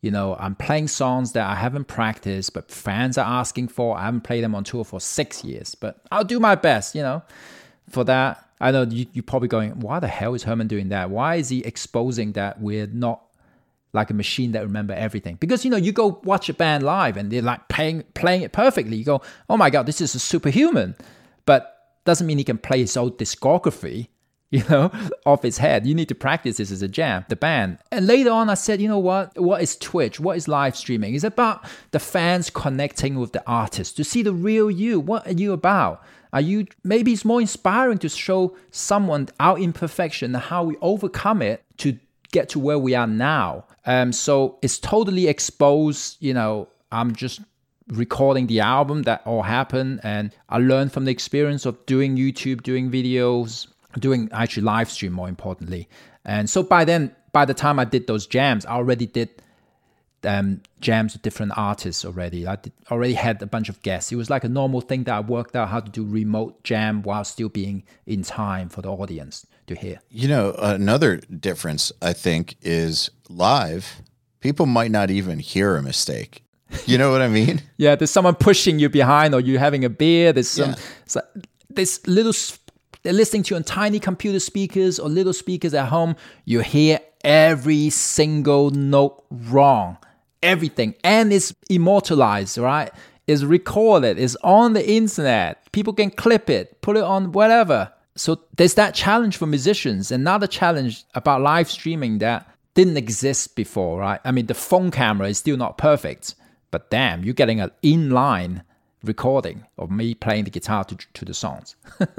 You know, I'm playing songs that I haven't practiced, but fans are asking for. I haven't played them on tour for six years, but I'll do my best, you know, for that. I know you, you're probably going, why the hell is Herman doing that? Why is he exposing that we're not like a machine that remember everything. Because you know, you go watch a band live and they're like playing playing it perfectly. You go, oh my god, this is a superhuman. But doesn't mean he can play his old discography, you know, off his head. You need to practice this as a jam, the band. And later on I said, you know what? What is Twitch? What is live streaming? It's about the fans connecting with the artist to see the real you. What are you about? Are you maybe it's more inspiring to show someone our imperfection and how we overcome it to get to where we are now. Um, so it's totally exposed. You know, I'm just recording the album that all happened, and I learned from the experience of doing YouTube, doing videos, doing actually live stream more importantly. And so by then, by the time I did those jams, I already did um, jams with different artists already. I did, already had a bunch of guests. It was like a normal thing that I worked out how to do remote jam while still being in time for the audience to hear. You know, another difference I think is live, people might not even hear a mistake. You know what I mean? Yeah, there's someone pushing you behind, or you having a beer. There's some, Yeah. there's little. They're listening to you on tiny computer speakers or little speakers at home. You hear every single note wrong, everything, and it's immortalized, right? It's recorded. It's on the internet. People can clip it, put it on whatever. So there's that challenge for musicians. Another challenge about live streaming that didn't exist before, right? I mean, the phone camera is still not perfect, but damn, you're getting an inline recording of me playing the guitar to, to the songs.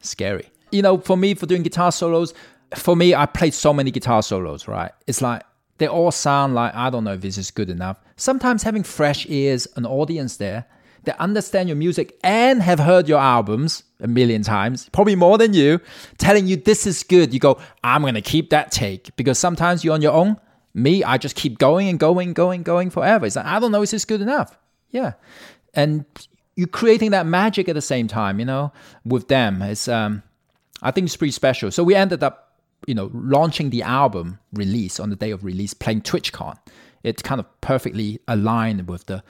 Scary. You know, for me, for doing guitar solos, for me, I played so many guitar solos, right? It's like they all sound like I don't know if this is good enough. Sometimes having fresh ears, an audience there that understand your music and have heard your albums a million times, probably more than you, telling you this is good. You go, I'm gonna keep that take because sometimes you're on your own. Me, I just keep going and going, going, going forever. It's like I don't know, is this is good enough? Yeah, and you're creating that magic at the same time. You know, with them, it's um, I think it's pretty special. So we ended up, you know, launching the album release on the day of release, playing TwitchCon. It kind of perfectly aligned with the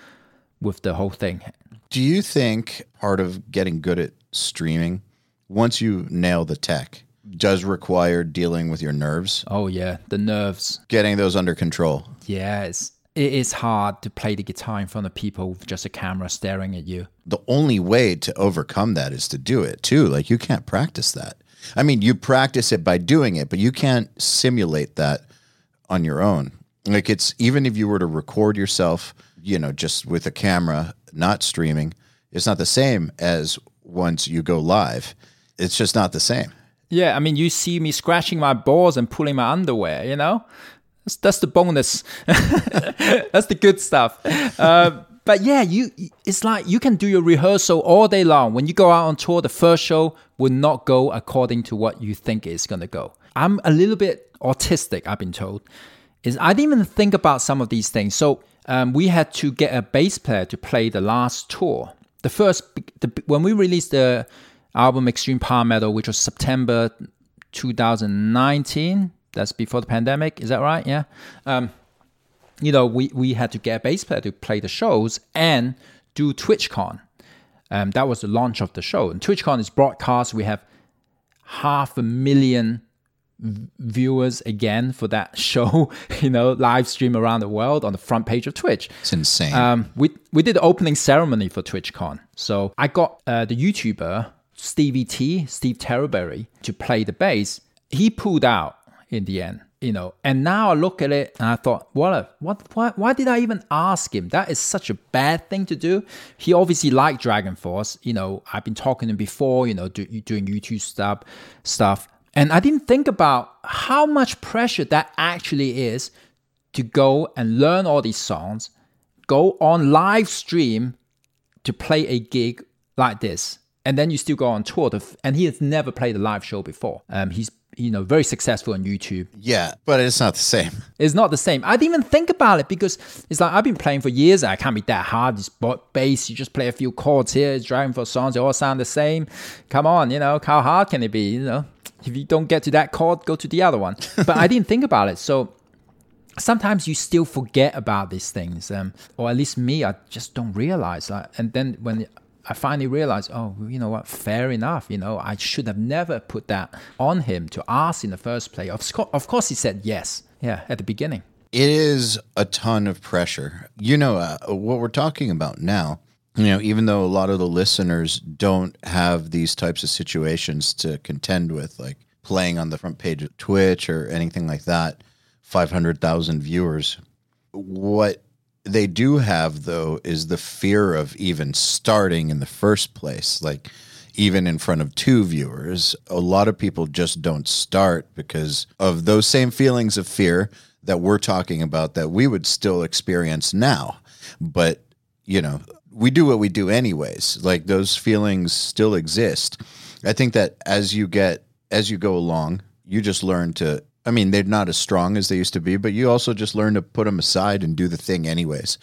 with the whole thing. Do you think part of getting good at streaming, once you nail the tech, does require dealing with your nerves, Oh yeah, the nerves. getting those under control? Yeah, it's it is hard to play the guitar in front of people with just a camera staring at you. The only way to overcome that is to do it too. Like you can't practice that. I mean, you practice it by doing it, but you can't simulate that on your own. Like it's even if you were to record yourself, you know, just with a camera, not streaming, it's not the same as once you go live. It's just not the same. Yeah, I mean, you see me scratching my balls and pulling my underwear. You know, that's the bonus. that's the good stuff. Uh, but yeah, you it's like you can do your rehearsal all day long. When you go out on tour, the first show will not go according to what you think it's gonna go. I'm a little bit autistic. I've been told. Is I didn't even think about some of these things. So um, we had to get a bass player to play the last tour. The first, the, when we released the album Extreme Power Metal, which was September 2019, That's before the pandemic. Is that right? Yeah. Um, you know, we, we had to get a bass player to play the shows and do TwitchCon. Um, that was the launch of the show. And TwitchCon is broadcast. We have half a million viewers again for that show, you know, live stream around the world on the front page of Twitch. It's insane. Um, we we did the opening ceremony for TwitchCon. So I got uh, the YouTuber Stevie T, Steve Terreberry, to play the bass. He pulled out in the end, you know. And now I look at it and I thought, what, what, why, why did I even ask him? That is such a bad thing to do. He obviously liked DragonForce. You know, I've been talking to him before, you know, do, doing YouTube stuff, stuff. And I didn't think about how much pressure that actually is to go and learn all these songs, go on live stream to play a gig like this. And then you still go on tour. To, and he has never played a live show before. Um, he's you know very successful on YouTube. Yeah, but it's not the same. It's not the same. I didn't even think about it because it's like I've been playing for years. I can't be that hard. This bass, you just play a few chords here. It's driving for songs. They all sound the same. Come on, you know how hard can it be? You know, if you don't get to that chord, go to the other one. But I didn't think about it. So sometimes you still forget about these things, um, or at least me, I just don't realize. Like, and then when I finally realized, oh, you know what? Fair enough. You know, I should have never put that on him to ask in the first place. Of course, of course, he said yes. Yeah, at the beginning. It is a ton of pressure. You know uh, what we're talking about now. You know, even though a lot of the listeners don't have these types of situations to contend with, like playing on the front page of Twitch or anything like that, five hundred thousand viewers. What they do have though is the fear of even starting in the first place. Like even in front of two viewers a lot of people just don't start because of those same feelings of fear that we're talking about that we would still experience now. But you know we do what we do anyways. Like those feelings still exist. I think that as you get as you go along you just learn to I mean, they're not as strong as they used to be, but you also just learn to put them aside and do the thing anyways.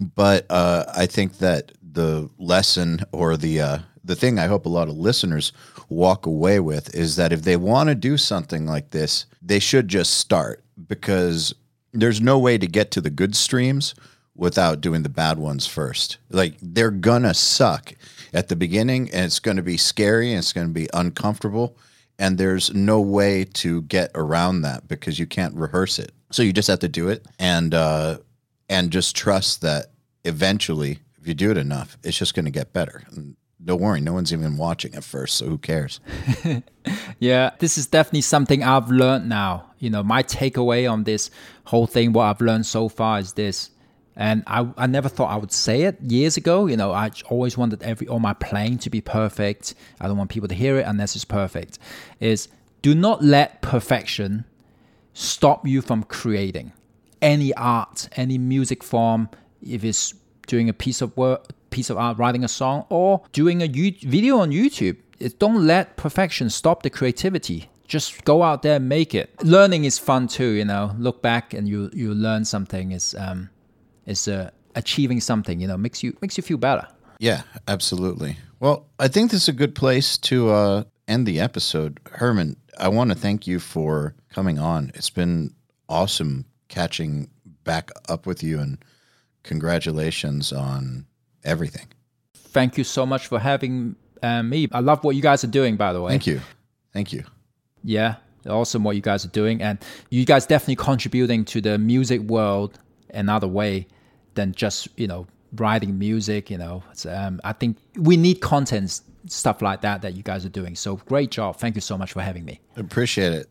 But uh, I think that the lesson or the uh, the thing I hope a lot of listeners walk away with is that if they want to do something like this, they should just start because there's no way to get to the good streams without doing the bad ones first. Like they're gonna suck at the beginning and it's gonna be scary and it's gonna be uncomfortable and there's no way to get around that because you can't rehearse it. So you just have to do it and uh, and just trust that eventually, if you do it enough, it's just going to get better. And don't worry, no one's even watching at first, so who cares? yeah, this is definitely something I've learned now. You know, my takeaway on this whole thing, what I've learned so far is this and I, I never thought I would say it years ago. You know, I always wanted every all my playing to be perfect. I don't want people to hear it unless it's perfect. Is do not let perfection stop you from creating any art, any music form. If it's doing a piece of work, piece of art, writing a song, or doing a video on YouTube, it, don't let perfection stop the creativity just go out there and make it learning is fun too you know look back and you you learn something is um is uh, achieving something. You know, makes you makes you feel better. Yeah, absolutely. Well, I think this is a good place to uh, end the episode. Herman, I want to thank you for coming on. It's been awesome catching back up with you, and congratulations on everything. Thank you so much for having uh, me. I love what you guys are doing, by the way. Thank you. Thank you. Yeah, awesome what you guys are doing, and you guys definitely contributing to the music world another way than just you know writing music. You know, um, I think we need content stuff like that that you guys are doing. So great job! Thank you so much for having me. Appreciate it.